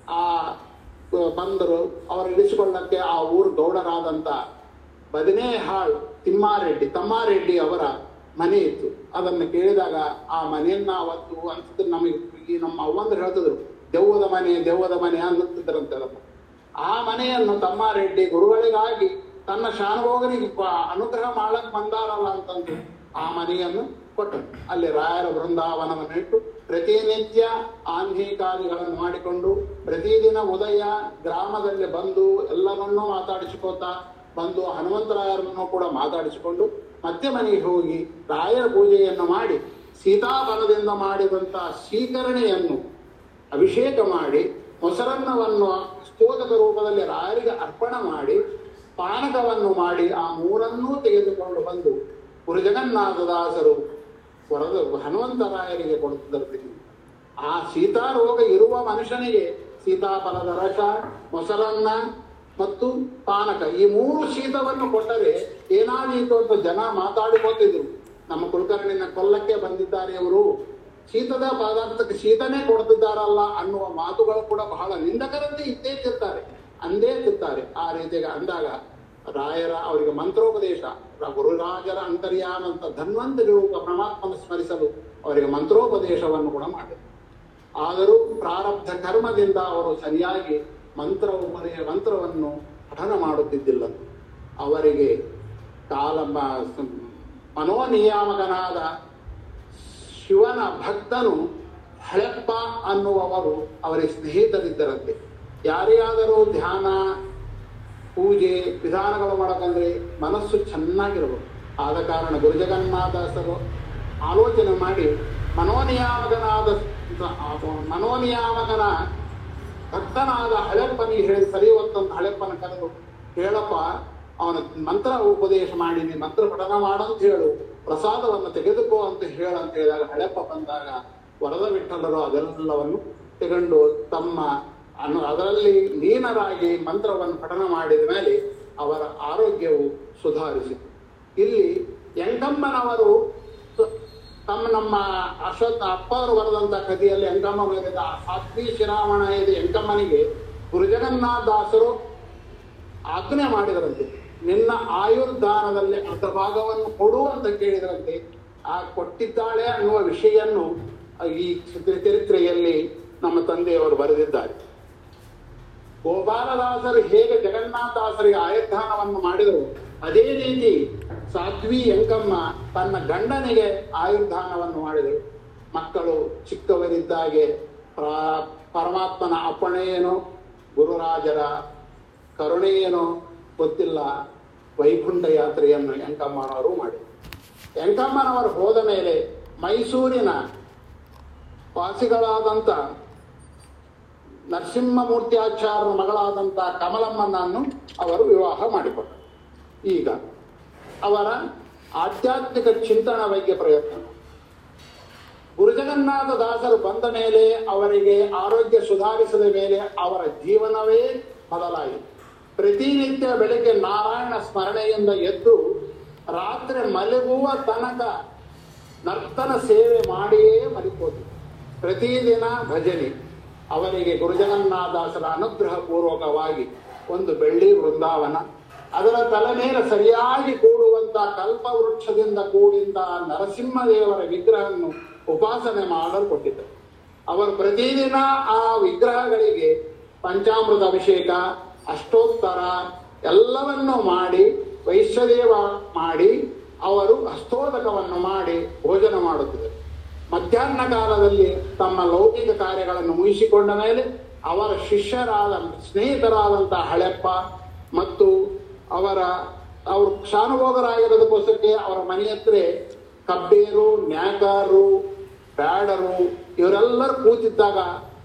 ಆ ಬಂದರು. ಅವರ ಇಳಿಸಿಕೊಳ್ಳಕ್ಕೆ ಆ ಊರು ಗೌಡರಾದಂತ ಬದನೇಹಾಳ್ ತಿಮ್ಮಾರೆಡ್ಡಿ, ತಮ್ಮಾರೆಡ್ಡಿ ಅವರ ಮನೆ ಇತ್ತು. ಅದನ್ನು ಕೇಳಿದಾಗ ಆ ಮನೆಯನ್ನ ಅವತ್ತು ಅನ್ಸಿದ್ರು ನಮಗೆ ನಮ್ಮ ಅವ್ವಂದ್ರೆ ಹೇಳ್ತಿದ್ರು, ದೆವ್ವದ ಮನೆ ದೆವ್ವದ ಮನೆ ಅನ್ನುತ್ತಿದ್ರಂತೆ ಅದನ್ನು. ಆ ಮನೆಯನ್ನು ತಮ್ಮಾರೆಡ್ಡಿ ಗುರುಗಳಿಗಾಗಿ ತನ್ನ ಶಾನುಭೋಗನಿಗೆ ಅನುಗ್ರಹ ಮಾಡಕ್ ಬಂದಾರಲ್ಲ ಅಂತಂದು ಆ ಮನೆಯನ್ನು ಕೊಟ್ಟರು. ಅಲ್ಲಿ ರಾಯರ ಬೃಂದಾವನವನ್ನು ಇಟ್ಟು ಪ್ರತಿನಿತ್ಯ ಆಂಧಿಕಾರಿಗಳನ್ನು ಮಾಡಿಕೊಂಡು ಪ್ರತಿದಿನ ಉದಯ ಗ್ರಾಮದಲ್ಲಿ ಬಂದು ಎಲ್ಲರನ್ನೂ ಮಾತಾಡಿಸಿಕೊತಾ ಬಂದು ಹನುಮಂತರಾಯರನ್ನು ಕೂಡ ಮಾತಾಡಿಸಿಕೊಂಡು ಮತ್ತೆ ಮನೆಗೆ ಹೋಗಿ ರಾಯರ ಪೂಜೆಯನ್ನು ಮಾಡಿ ಸೀತಾಫಲದಿಂದ ಮಾಡಿದಂತಹ ಸ್ವೀಕರಣೆಯನ್ನು ಅಭಿಷೇಕ ಮಾಡಿ ಮೊಸರನ್ನವನ್ನು ಸ್ತೋದಕ ರೂಪದಲ್ಲಿ ರಾಯರಿಗೆ ಅರ್ಪಣ ಮಾಡಿ, ಪಾನಕವನ್ನು ಮಾಡಿ ಆ ಮೂರನ್ನೂ ತೆಗೆದುಕೊಂಡು ಬಂದು ಗುರು ಜಗನ್ನಾಥದಾಸರು ಹನುಮಂತರಾಯರಿಗೆ ಕೊಡುತ್ತಿದ್ದರು ಆ ಸೀತಾರೋಗ ಇರುವ ಮನುಷ್ಯನಿಗೆ ಸೀತಾಫಲದ ರಸ, ಮೊಸರನ್ನ ಮತ್ತು ಪಾನಕ ಈ ಮೂರು ಶೀತವನ್ನು ಕೊಟ್ಟರೆ ಏನಾದೀತು ಅಂತ ಜನ ಮಾತಾಡಿಕೊತಿದ್ರು ನಮ್ಮ ಕುಲಕರ್ಣಿನ ಕೊಲ್ಲಕ್ಕೆ ಬಂದಿದ್ದಾರೆ ಇವರು. ಶೀತದ ಪದಾರ್ಥಕ್ಕೆ ಶೀತನೇ ಕೊಡ್ತಿದ್ದಾರಲ್ಲ ಅನ್ನುವ ಮಾತುಗಳು ಕೂಡ ಬಹಳ ನಿಂದಕರಂತೆ ಇದ್ದೇ ತಿರ್ತಾರೆ ಅಂದೇ ತಿರ್ತಾರೆ ಆ ರೀತಿಗೆ ಅಂದಾಗ ರಾಯರ ಅವರಿಗೆ ಮಂತ್ರೋಪದೇಶ ಗುರುರಾಜರ ಅಂತರ್ಯಾನಂತ ಧನ್ವಂತರಿ ರೂಪ ಪರಮಾತ್ಮನ ಸ್ಮರಿಸಲು ಅವರಿಗೆ ಮಂತ್ರೋಪದೇಶವನ್ನು ಕೂಡ ಮಾಡಿದರು. ಆದರೂ ಪ್ರಾರಬ್ಧ ಕರ್ಮದಿಂದ ಅವರು ಸರಿಯಾಗಿ ಮಂತ್ರ ಮಂತ್ರವನ್ನು ಪಠನ ಮಾಡುತ್ತಿದ್ದಿಲ್ಲ. ಅವರಿಗೆ ಕಾಲ ಮನೋನಿಯಾಮಕನಾದ ಶಿವನ ಭಕ್ತನು ಹಳೆಪ್ಪ ಅನ್ನುವವರು ಅವರ ಸ್ನೇಹಿತರಿದ್ದರಂತೆ. ಯಾರಿಗಾದರೂ ಧ್ಯಾನ, ಪೂಜೆ, ವಿಧಾನಗಳು ಮಾಡಕಂದ್ರೆ ಮನಸ್ಸು ಚೆನ್ನಾಗಿರಬೇಕು. ಆದ ಕಾರಣ ಗುರುಜಗನ್ನಾಥಾಸರು ಆಲೋಚನೆ ಮಾಡಿ ಮನೋನಿಯಾಮಕನಾದ ಮನೋನಿಯಾಮಕನ ಭಕ್ತನಾದ ಹಳೆಪ್ಪನಿಗೆ ಹೇಳಿ ಸರಿಯುವಂತಂದು ಹಳೆಪ್ಪನ ಕರೆದು, ಹೇಳಪ್ಪ, ಅವನ ಮಂತ್ರ ಉಪದೇಶ ಮಾಡೀನಿ ಮಂತ್ರ ಪಠನ ಮಾಡಂತ ಹೇಳು. ಪ್ರಸಾದವನ್ನು ತೆಗೆದುಕೋ ಅಂತ ಹೇಳ ಅಂತ ಹೇಳಿದಾಗ ಹಳೆಪ್ಪ ಬಂದಾಗ ವರದ ವಿಠಲರು ಅದೆಲ್ಲವನ್ನು ತೆಗೊಂಡು ತಮ್ಮ ಅನ್ನು ಅದರಲ್ಲಿ ಲೀನರಾಗಿ ಮಂತ್ರವನ್ನು ಪಠನ ಮಾಡಿದ ಮೇಲೆ ಅವರ ಆರೋಗ್ಯವು ಸುಧಾರಿಸಿತು. ಇಲ್ಲಿ ಯಂಗಮ್ಮನವರು ತಮ್ಮ, ನಮ್ಮ ಅಶ್ವತ್ಥ ಅಪ್ಪವರು ಬರೆದಂತ ಕಥೆಯಲ್ಲಿ ಯಂಗಮ್ಮ ಬರೆದ ಸಾತ್ವಿ ಶಿರಾಮಣ ಎಂಗಮ್ಮನಿಗೆ ಎಂಕಮ್ಮನಿಗೆ ಗುರುಜಗನ್ನಾಥ ದಾಸರು ಆಜ್ಞೆ ಮಾಡಿದರಂತೆ. ನಿನ್ನ ಆಯುರ್ದಾನದಲ್ಲಿ ಅರ್ಧ ಭಾಗವನ್ನು ಕೊಡು ಅಂತ ಕೇಳಿದರಂತೆ, ಆ ಕೊಟ್ಟಿದ್ದಾಳೆ ಅನ್ನುವ ವಿಷಯನ್ನು ಈ ಚರಿತ್ರೆಯಲ್ಲಿ ನಮ್ಮ ತಂದೆಯವರು ಬರೆದಿದ್ದಾರೆ. ಗೋಪಾಲದಾಸರು ಹೇಗೆ ಜಗನ್ನಾಥದಾಸರಿಗೆ ಆಯುರ್ಧಾನವನ್ನು ಮಾಡಿದರು, ಅದೇ ರೀತಿ ಸಾಧ್ವಿ ಎಂಕಮ್ಮ ತನ್ನ ಗಂಡನಿಗೆ ಆಯುರ್ಧಾನವನ್ನು ಮಾಡಿದರು. ಮಕ್ಕಳು ಚಿಕ್ಕವರಿದ್ದಾಗೆ ಪ್ರ- ಪರಮಾತ್ಮನ ಅಪ್ಪಣೆಯೇನು, ಗುರುರಾಜರ ಕರುಣೆ ಏನೋ ಗೊತ್ತಿಲ್ಲ ವೈಕುಂಠ ಯಾತ್ರೆಯನ್ನು ಎಂಕಮ್ಮನವರು ಮಾಡಿದರು. ಎಂಕಮ್ಮನವರು ಹೋದ ಮೇಲೆ ಮೈಸೂರಿನ ವಾಸಿಗಳಾದಂಥ ನರಸಿಂಹಮೂರ್ತಿಯಾಚಾರ್ಯರ ಮಗಳಾದಂಥ ಕಮಲಮ್ಮನನ್ನು ಅವರು ವಿವಾಹ ಮಾಡಿಕೊಟ್ಟರು ಈಗ ಅವರ ಆಧ್ಯಾತ್ಮಿಕ ಚಿಂತನ ಬಗ್ಗೆ ಪ್ರಯತ್ನ. ಗುರುಜಗನ್ನಾಥ ದಾಸರು ಬಂದ ಮೇಲೆ ಅವರಿಗೆ ಆರೋಗ್ಯ ಸುಧಾರಿಸಿದ ಮೇಲೆ ಅವರ ಜೀವನವೇ ಬದಲಾಯಿತು. ಪ್ರತಿನಿತ್ಯ ಬೆಳಗ್ಗೆ ನಾರಾಯಣ ಸ್ಮರಣೆಯಿಂದ ಎದ್ದು ರಾತ್ರಿ ಮಲಗುವ ತನಕ ನರ್ತನ ಸೇವೆ ಮಾಡಿಯೇ ಮಲಿಕೋದು ಪ್ರತಿದಿನ ಭಜನೆ. ಅವರಿಗೆ ಗುರುಜಗನ್ನಾಥದಾಸರ ಅನುಗ್ರಹ ಪೂರ್ವಕವಾಗಿ ಒಂದು ಬೆಳ್ಳಿ ವೃಂದಾವನ. ಅದರ ತಲೆ ಮೇಲೆ ಸರಿಯಾಗಿ ಕೂಡುವಂತ ಕಲ್ಪವೃಕ್ಷದಿಂದ ಕೂಡಿದ್ದ ನರಸಿಂಹದೇವರ ವಿಗ್ರಹವನ್ನು ಉಪಾಸನೆ ಮಾಡಲು ಕೊಟ್ಟಿದ್ದರು ಅವರು ಪ್ರತಿದಿನ ಆ ವಿಗ್ರಹಗಳಿಗೆ ಪಂಚಾಮೃತ ಅಭಿಷೇಕ ಅಷ್ಟೋತ್ತರ ಎಲ್ಲವನ್ನು ಮಾಡಿ, ವೈಶ್ವದೇವ ಮಾಡಿ, ಅವರು ಅಷ್ಟೋದಕವನ್ನು ಮಾಡಿ ಭೋಜನ ಮಾಡುತ್ತಿದ್ದರು. ಮಧ್ಯಾಹ್ನ ಕಾಲದಲ್ಲಿ ತಮ್ಮ ಲೌಕಿಕ ಕಾರ್ಯಗಳನ್ನು ಮುಗಿಸಿಕೊಂಡ ಮೇಲೆ ಅವರ ಶಿಷ್ಯರಾದ, ಸ್ನೇಹಿತರಾದಂತಹ ಹಳೆಪ್ಪ ಮತ್ತು ಅವರ, ಅವರು ಕ್ಷಾನುಭೋಗರಾಗಿರೋದಕ್ಕೋಸ್ಕರಕ್ಕೆ ಅವರ ಮನೆ ಹತ್ರ ಕಬ್ಬೇರು, ನ್ಯಾಕಾರು, ಬ್ಯಾಡರು ಇವರೆಲ್ಲರೂ ಕೂತಿದ್ದಾಗ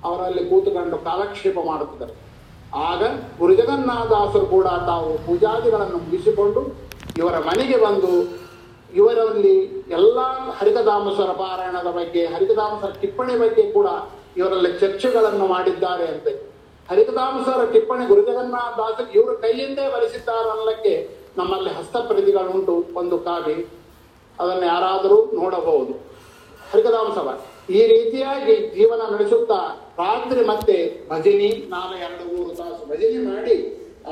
ಅವರಲ್ಲಿ ಕೂತುಕೊಂಡು ಕಾಲಕ್ಷೇಪ ಮಾಡುತ್ತಿದ್ದರು. ಆಗ ಗುರುಜಗನ್ನಾಥದಾಸರು ಕೂಡ ತಾವು ಪೂಜಾದಿಗಳನ್ನು ಮುಗಿಸಿಕೊಂಡು ಇವರ ಮನೆಗೆ ಬಂದು ಇವರಲ್ಲಿ ಎಲ್ಲ ಹರಿಕದಾಮಸರ ಪಾರಾಯಣದ ಬಗ್ಗೆ ಹರಿಕದಾಮಸರ ಟಿಪ್ಪಣಿ ಬಗ್ಗೆ ಕೂಡ ಇವರಲ್ಲಿ ಚರ್ಚೆಗಳನ್ನು ಮಾಡಿದ್ದಾರೆ ಅಂತೆ. ಹರಿಕದಾಮಸರ ಟಿಪ್ಪಣಿ ಗುರುಜಗನ್ನಾಥದಾಸರು ಇವರು ಕೈಯಿಂದೇ ಬರೆಸಿದ್ದಾರೆ ಅನ್ನಕ್ಕೆ ನಮ್ಮಲ್ಲಿ ಹಸ್ತಪ್ರತಿಗಳುಂಟು ಒಂದು ಕಾವಿ ಅದನ್ನು ಯಾರಾದರೂ ನೋಡಬಹುದು. ಹರಿಕದಾಮಸವ ಈ ರೀತಿಯಾಗಿ ಜೀವನ ನಡೆಸುತ್ತಾ ರಾತ್ರಿ ಮತ್ತೆ ಭಜನಿ ನಾನು ಎರಡು ಮೂರು ತಾಸು ಭಜನೆ ಮಾಡಿ,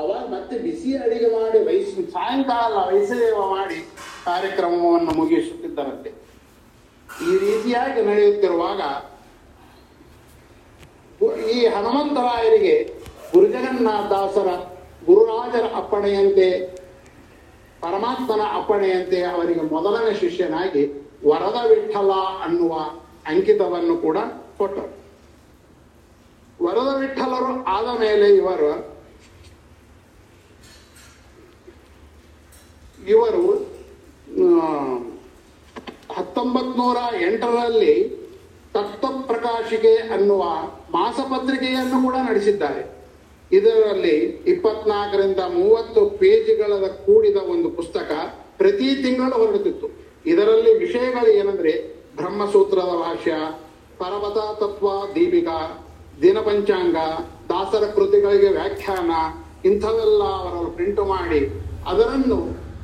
ಅವಾಗ ಮತ್ತೆ ಬಿಸಿ ಅಡಿಗೆ ಮಾಡಿ, ವಯಸ್ಸು, ಸಾಯಂಕಾಲ ವಯಸ್ಸೇವ ಮಾಡಿ ಕಾರ್ಯಕ್ರಮವನ್ನು ಮುಗಿಸುತ್ತಿದ್ದರಂತೆ. ಈ ರೀತಿಯಾಗಿ ನಡೆಯುತ್ತಿರುವಾಗ ಈ ಹನುಮಂತರಾಯರಿಗೆ ಗುರುಜಗನ್ನಾಥದಾಸರ ಗುರುರಾಜರ ಅಪ್ಪಣೆಯಂತೆ, ಪರಮಾತ್ಮನ ಅಪ್ಪಣೆಯಂತೆ ಅವರಿಗೆ ಮೊದಲನೇ ಶಿಷ್ಯನಾಗಿ ವರದ ವಿಠಲ ಅನ್ನುವ ಅಂಕಿತವನ್ನು ಕೂಡ ಕೊಟ್ಟರು. ವರದ ವಿಠಲರು ಆದ ಮೇಲೆ ಇವರು ಇವರು ಹತ್ತೊಂಬತ್ ನೂರ ಎಂಟರಲ್ಲಿ ತತ್ವ ಪ್ರಕಾಶಿಕೆ ಅನ್ನುವ ಮಾಸಪತ್ರಿಕೆಯನ್ನು ಕೂಡ ನಡೆಸಿದ್ದಾರೆ. ಇದರಲ್ಲಿ ಇಪ್ಪತ್ನಾಲ್ಕರಿಂದ ಮೂವತ್ತು ಪೇಜ್ಗಳ ಕೂಡಿದ ಒಂದು ಪುಸ್ತಕ ಪ್ರತಿ ತಿಂಗಳು ಹೊರಡುತ್ತಿತ್ತು. ಇದರಲ್ಲಿ ವಿಷಯಗಳು ಏನಂದ್ರೆ ಬ್ರಹ್ಮಸೂತ್ರದ ಭಾಷ್ಯ, ಪರ್ವತ ತತ್ವ, ದೀಪಿಕಾ ದಿನಪಂಚಾಂಗ, ದಾಸರ ಕೃತಿಗಳಿಗೆ ವ್ಯಾಖ್ಯಾನ, ಇಂಥವೆಲ್ಲ ಅವರನ್ನು ಪ್ರಿಂಟ್ ಮಾಡಿ ಅದರನ್ನು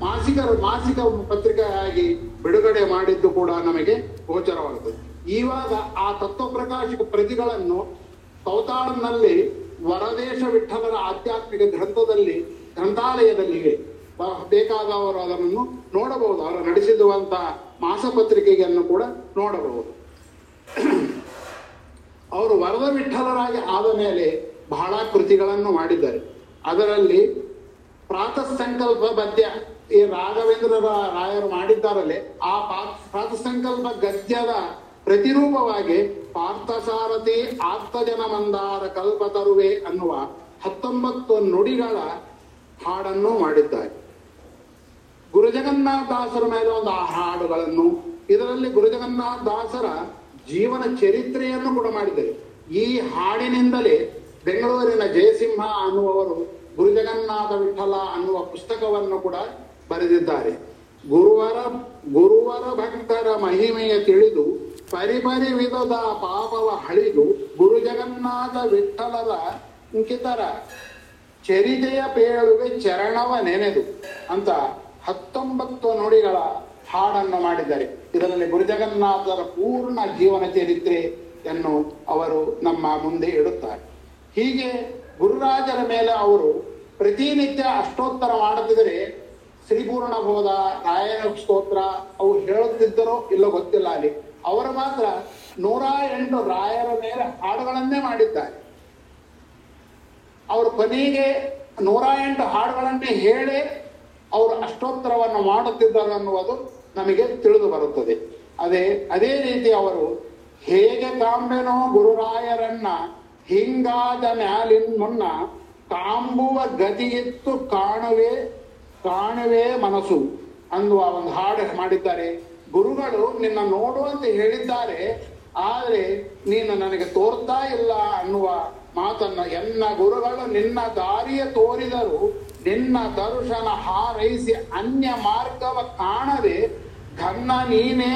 ಮಾಸಿಕ ಮಾಸಿಕ ಪತ್ರಿಕೆಯಾಗಿ ಬಿಡುಗಡೆ ಮಾಡಿದ್ದು ಕೂಡ ನಮಗೆ ಗೋಚರವಾಗುತ್ತದೆ. ಇವಾಗ ಆ ತತ್ವ ಪ್ರಕಾಶಕ ಪ್ರತಿಗಳನ್ನು ಕೌತಾಳನಲ್ಲಿ ವರದೇಶ ವಿಠಲರ ಆಧ್ಯಾತ್ಮಿಕ ಗ್ರಂಥದಲ್ಲಿ ಗ್ರಂಥಾಲಯದಲ್ಲಿವೆ ಬ- ಬೇಕಾದವರು ಅದನ್ನು ನೋಡಬಹುದು. ಅವರು ನಡೆಸಿರುವಂತಹ ಮಾಸಪತ್ರಿಕೆಯನ್ನು ಕೂಡ ನೋಡಬಹುದು. ಅವರು ವರದ ವಿಠಲರಾಗಿ ಆದ ಮೇಲೆ ಬಹಳ ಕೃತಿಗಳನ್ನು ಮಾಡಿದ್ದಾರೆ. ಅದರಲ್ಲಿ ಪ್ರಾತ ಸಂಕಲ್ಪ ಪದ್ಯ ಈ ರಾಘವೇಂದ್ರ ರಾಯರು ಮಾಡಿದ್ದಾರಲ್ಲೇ, ಆ ಪ್ರಾತ ಸಂಕಲ್ಪ ಗದ್ಯದ ಪ್ರತಿರೂಪವಾಗಿ ಪಾರ್ಥಸಾರಥಿ ಆರ್ತಜನ ಮಂದಾರ ಕಲ್ಪ ತರುವೆ ಅನ್ನುವ ಹತ್ತೊಂಬತ್ತು ನುಡಿಗಳ ಹಾಡನ್ನು ಮಾಡಿದ್ದಾರೆ. ಗುರುಜಗನ್ನಾಥ ದಾಸರ ಮೇಲೆ ಒಂದು ಆ ಹಾಡುಗಳನ್ನು, ಇದರಲ್ಲಿ ಗುರುಜಗನ್ನಾಥ ದಾಸರ ಜೀವನ ಚರಿತ್ರೆಯನ್ನು ಕೂಡ ಮಾಡಿದ್ದಾರೆ. ಈ ಹಾಡಿನಿಂದಲೇ ಬೆಂಗಳೂರಿನ ಜಯಸಿಂಹ ಅನ್ನುವವರು ಗುರುಜಗನ್ನಾಥ ವಿಠಲ ಅನ್ನುವ ಪುಸ್ತಕವನ್ನು ಕೂಡ ಬರೆದಿದ್ದಾರೆ. ಗುರುವರ ಗುರುವರ ಭಕ್ತರ ಮಹಿಮೆಯ ತಿಳಿದು ಪರಿಪರಿ ವಿಧದ ಪಾಪವ ಹಳಿದು ಗುರುಜಗನ್ನಾಥ ವಿಠಲರ ಅಂಕಿತರ ಚರಿತೆಯ ಪೇಳುವೆ ಚರಣವ ನೆನೆದು ಅಂತ ಹತ್ತೊಂಬತ್ತು ನುಡಿಗಳ ಹಾಡನ್ನು ಮಾಡಿದ್ದಾರೆ. ಇದರಲ್ಲಿ ಗುರುಜಗನ್ನಾಥರ ಪೂರ್ಣ ಜೀವನ ಚರಿತ್ರೆಯನ್ನು ಅವರು ನಮ್ಮ ಮುಂದೆ ಇಡುತ್ತಾರೆ. ಹೀಗೆ ಗುರುರಾಜರ ಮೇಲೆ ಅವರು ಪ್ರತಿನಿತ್ಯ ಅಷ್ಟೋತ್ತರ ಮಾಡುತ್ತಿದ್ದರೆ ಶ್ರೀಪೂರ್ಣ ಬೋಧ ರಾಯಣ ಸ್ತೋತ್ರ ಅವು ಹೇಳುತ್ತಿದ್ದರೋ ಇಲ್ಲೋ ಗೊತ್ತಿಲ್ಲ ಅಲ್ಲಿ. ಅವರು ಮಾತ್ರ ನೂರ ಎಂಟು ರಾಯರ ಮೇಲೆ ಹಾಡುಗಳನ್ನೇ ಮಾಡಿದ್ದಾರೆ. ಅವರು ಕೊನೆಗೆ ನೂರ ಎಂಟು ಹಾಡುಗಳನ್ನೇ ಹೇಳಿ ಅವರು ಅಷ್ಟೋತ್ತರವನ್ನು ಮಾಡುತ್ತಿದ್ದರು ಅನ್ನುವುದು ನಮಗೆ ತಿಳಿದು ಬರುತ್ತದೆ. ಅದೇ ಅದೇ ರೀತಿ ಅವರು ಹೇಗೆ ತಾಂಬೆನೋ ಗುರುರಾಯರನ್ನ ಹಿಂಗಾದ ಮ್ಯಾಲಿನ ಮುನ್ನ ತಾಂಬುವ ಗತಿಯಿತ್ತು ಕಾಣುವೆ ಕಾಣುವೆ ಮನಸ್ಸು ಅನ್ನುವ ಒಂದು ಹಾಡು ಮಾಡಿದ್ದಾರೆ. ಗುರುಗಳು ನಿನ್ನ ಅಂತ ಹೇಳಿದ್ದಾರೆ, ಆದರೆ ನೀನು ನನಗೆ ತೋರ್ತಾ ಇಲ್ಲ ಅನ್ನುವ ಮಾತನ್ನ ಎನ್ನ ಗುರುಗಳು ನಿನ್ನ ದಾರಿಯ ತೋರಿದರು ನಿನ್ನ ದರ್ಶನ ಹಾರೈಸಿ ಅನ್ಯ ಮಾರ್ಗವ ಕಾಣದೆ ಘನ್ನ ನೀನೇ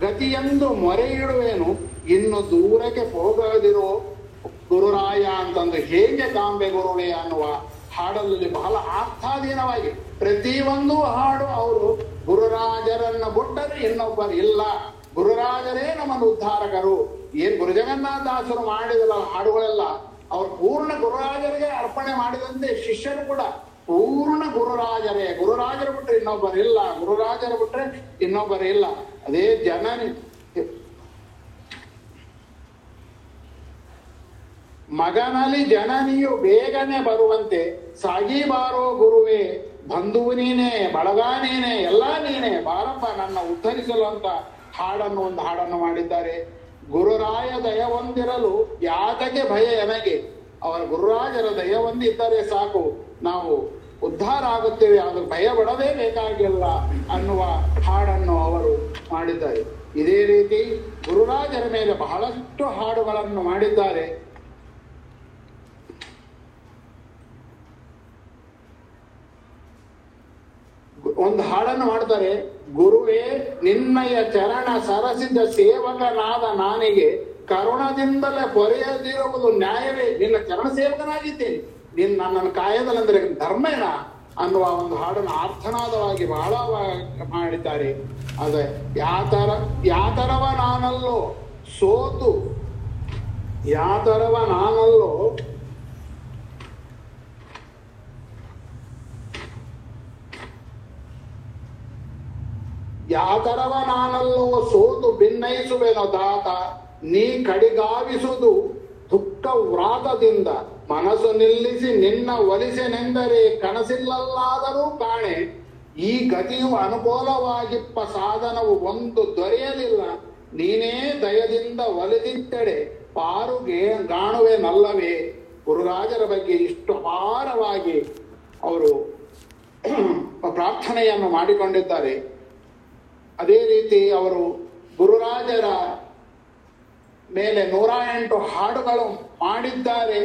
ಗತಿಯೆಂದು ಮೊರೆ ಇಡುವೇನು ಇನ್ನು ದೂರಕ್ಕೆ ಹೋಗದಿರೋ ಗುರುರಾಯ ಅಂತಂದು ಹೇಗೆ ಕಾಂಬೆ ಗುರುವೇ ಅನ್ನುವ ಹಾಡಲ್ಲಿ ಬಹಳ ಅರ್ಥಾಧೀನವಾಗಿ ಪ್ರತಿಯೊಂದು ಹಾಡು ಅವರು ಗುರುರಾಜರನ್ನ ಬಿಟ್ಟರೆ ಇನ್ನೊಬ್ಬರು ಇಲ್ಲ. ಗುರುರಾಜರೇ ನಮ್ಮನ್ನು ಉದ್ಧಾರಕರು. ಏನ್ ಗುರುಜಗನ್ನಾಥದಾಸರು ಮಾಡಿದ ಹಾಡುಗಳೆಲ್ಲ, ಅವ್ರು ಪೂರ್ಣ ಗುರುರಾಜರಿಗೆ ಅರ್ಪಣೆ ಮಾಡಿದಂತೆ ಶಿಷ್ಯರು ಕೂಡ ಪೂರ್ಣ ಗುರುರಾಜರೇ. ಗುರುರಾಜರು ಬಿಟ್ರೆ ಇನ್ನೊಬ್ಬರು ಇಲ್ಲ. ಗುರುರಾಜರು ಬಿಟ್ರೆ ಇನ್ನೊಬ್ಬರು ಇಲ್ಲ. ಅದೇ ಜನನಿ. ಮಗನಲ್ಲಿ ಜನನಿಯು ಬೇಗನೆ ಬರುವಂತೆ, ಸಾಗಿ ಬಾರೋ ಗುರುವೇ, ಬಂಧುವು ನೀನೇ, ಬಳಗ ನೀನೇ, ಎಲ್ಲ ನೀನೇ, ಬಾರಪ್ಪ, ನನ್ನ ಉದ್ಧರಿಸಲು ಅಂತ ಹಾಡನ್ನು ಒಂದು ಹಾಡನ್ನು ಮಾಡಿದ್ದಾರೆ. ಗುರುರಾಯ ದಯ ಹೊಂದಿರಲು ಯಾತಕ್ಕೆ ಭಯ ಎನಗೆ? ಅವರ ಗುರುರಾಜರ ದಯ ಹೊಂದಿದ್ದರೆ ಸಾಕು. ನಾವು ಉದ್ಧಾರ ಆಗುತ್ತೇವೆ, ಅದು ಭಯ ಪಡದೇ ಬೇಕಾಗಿಲ್ಲ ಅನ್ನುವ ಹಾಡನ್ನು ಅವರು ಮಾಡಿದ್ದಾರೆ. ಇದೇ ರೀತಿ ಗುರುರಾಜರ ಮೇಲೆ ಬಹಳಷ್ಟು ಹಾಡುಗಳನ್ನು ಮಾಡಿದ್ದಾರೆ. ಒಂದು ಹಾಡನ್ನು ಮಾಡ್ತಾರೆ, ಗುರುವೇ ನಿನ್ನಯ ಚರಣ ಸರಸಿದ ಸೇವಕನಾದ ನಾನಿಗೆ ಕರುಣದಿಂದಲೇ ಪೊರೆಯದಿರುವುದು ನ್ಯಾಯವೇ? ನಿನ್ನ ಚರಣ ಸೇವಕನಾಗಿದ್ದೇನೆ. ನೀನ್ ನನ್ನನ್ನು ಕಾಯದಲ್ಲಂದ್ರೆ ಧರ್ಮೇಣ ಅನ್ನುವ ಒಂದು ಹಾಡನ್ನು ಆರ್ಥನಾದವಾಗಿ ಬಹಳ ಮಾಡಿದ್ದಾರೆ. ಅದೇ, ಯಾತರ, ಯಾತರವ ನಾನಲ್ಲೋ ಸೋತು, ಯಾತರವ ನಾನಲ್ಲೋ ಯಾತರವ ನಾನಲ್ಲೋ ಸೋತು ಭಿನ್ನಯಿಸುವೆನೋ ದಾತ, ನೀ ಕಡಿಗಾವಿಸುವುದು ದುಃಖ ವ್ರಾತದಿಂದ ಮನಸ್ಸು ನಿಲ್ಲಿಸಿ ನಿನ್ನ ಒಲಿಸೆನೆಂದರೆ ಕನಸಿಲ್ಲಲ್ಲಾದರೂ ಕಾಣೆ. ಈ ಗತಿಯು ಅನುಕೂಲವಾಗಿಪ್ಪ ಸಾಧನವು ಒಂದು ದೊರೆಯಲಿಲ್ಲ. ನೀನೇ ದಯದಿಂದ ಒಲಿದಿಟ್ಟೆಡೆ ಪಾರುಗೆ ಗಾಣುವೆ ನಲ್ಲವೇ. ಗುರುರಾಜರ ಬಗ್ಗೆ ಇಷ್ಟು ಹಾರವಾಗಿ ಅವರು ಪ್ರಾರ್ಥನೆಯನ್ನು ಮಾಡಿಕೊಂಡಿದ್ದಾರೆ. ಅದೇ ರೀತಿ ಅವರು ಗುರುರಾಜರ ಮೇಲೆ ನೂರ ಎಂಟು ಹಾಡುಗಳು ಮಾಡಿದ್ದಾರೆ.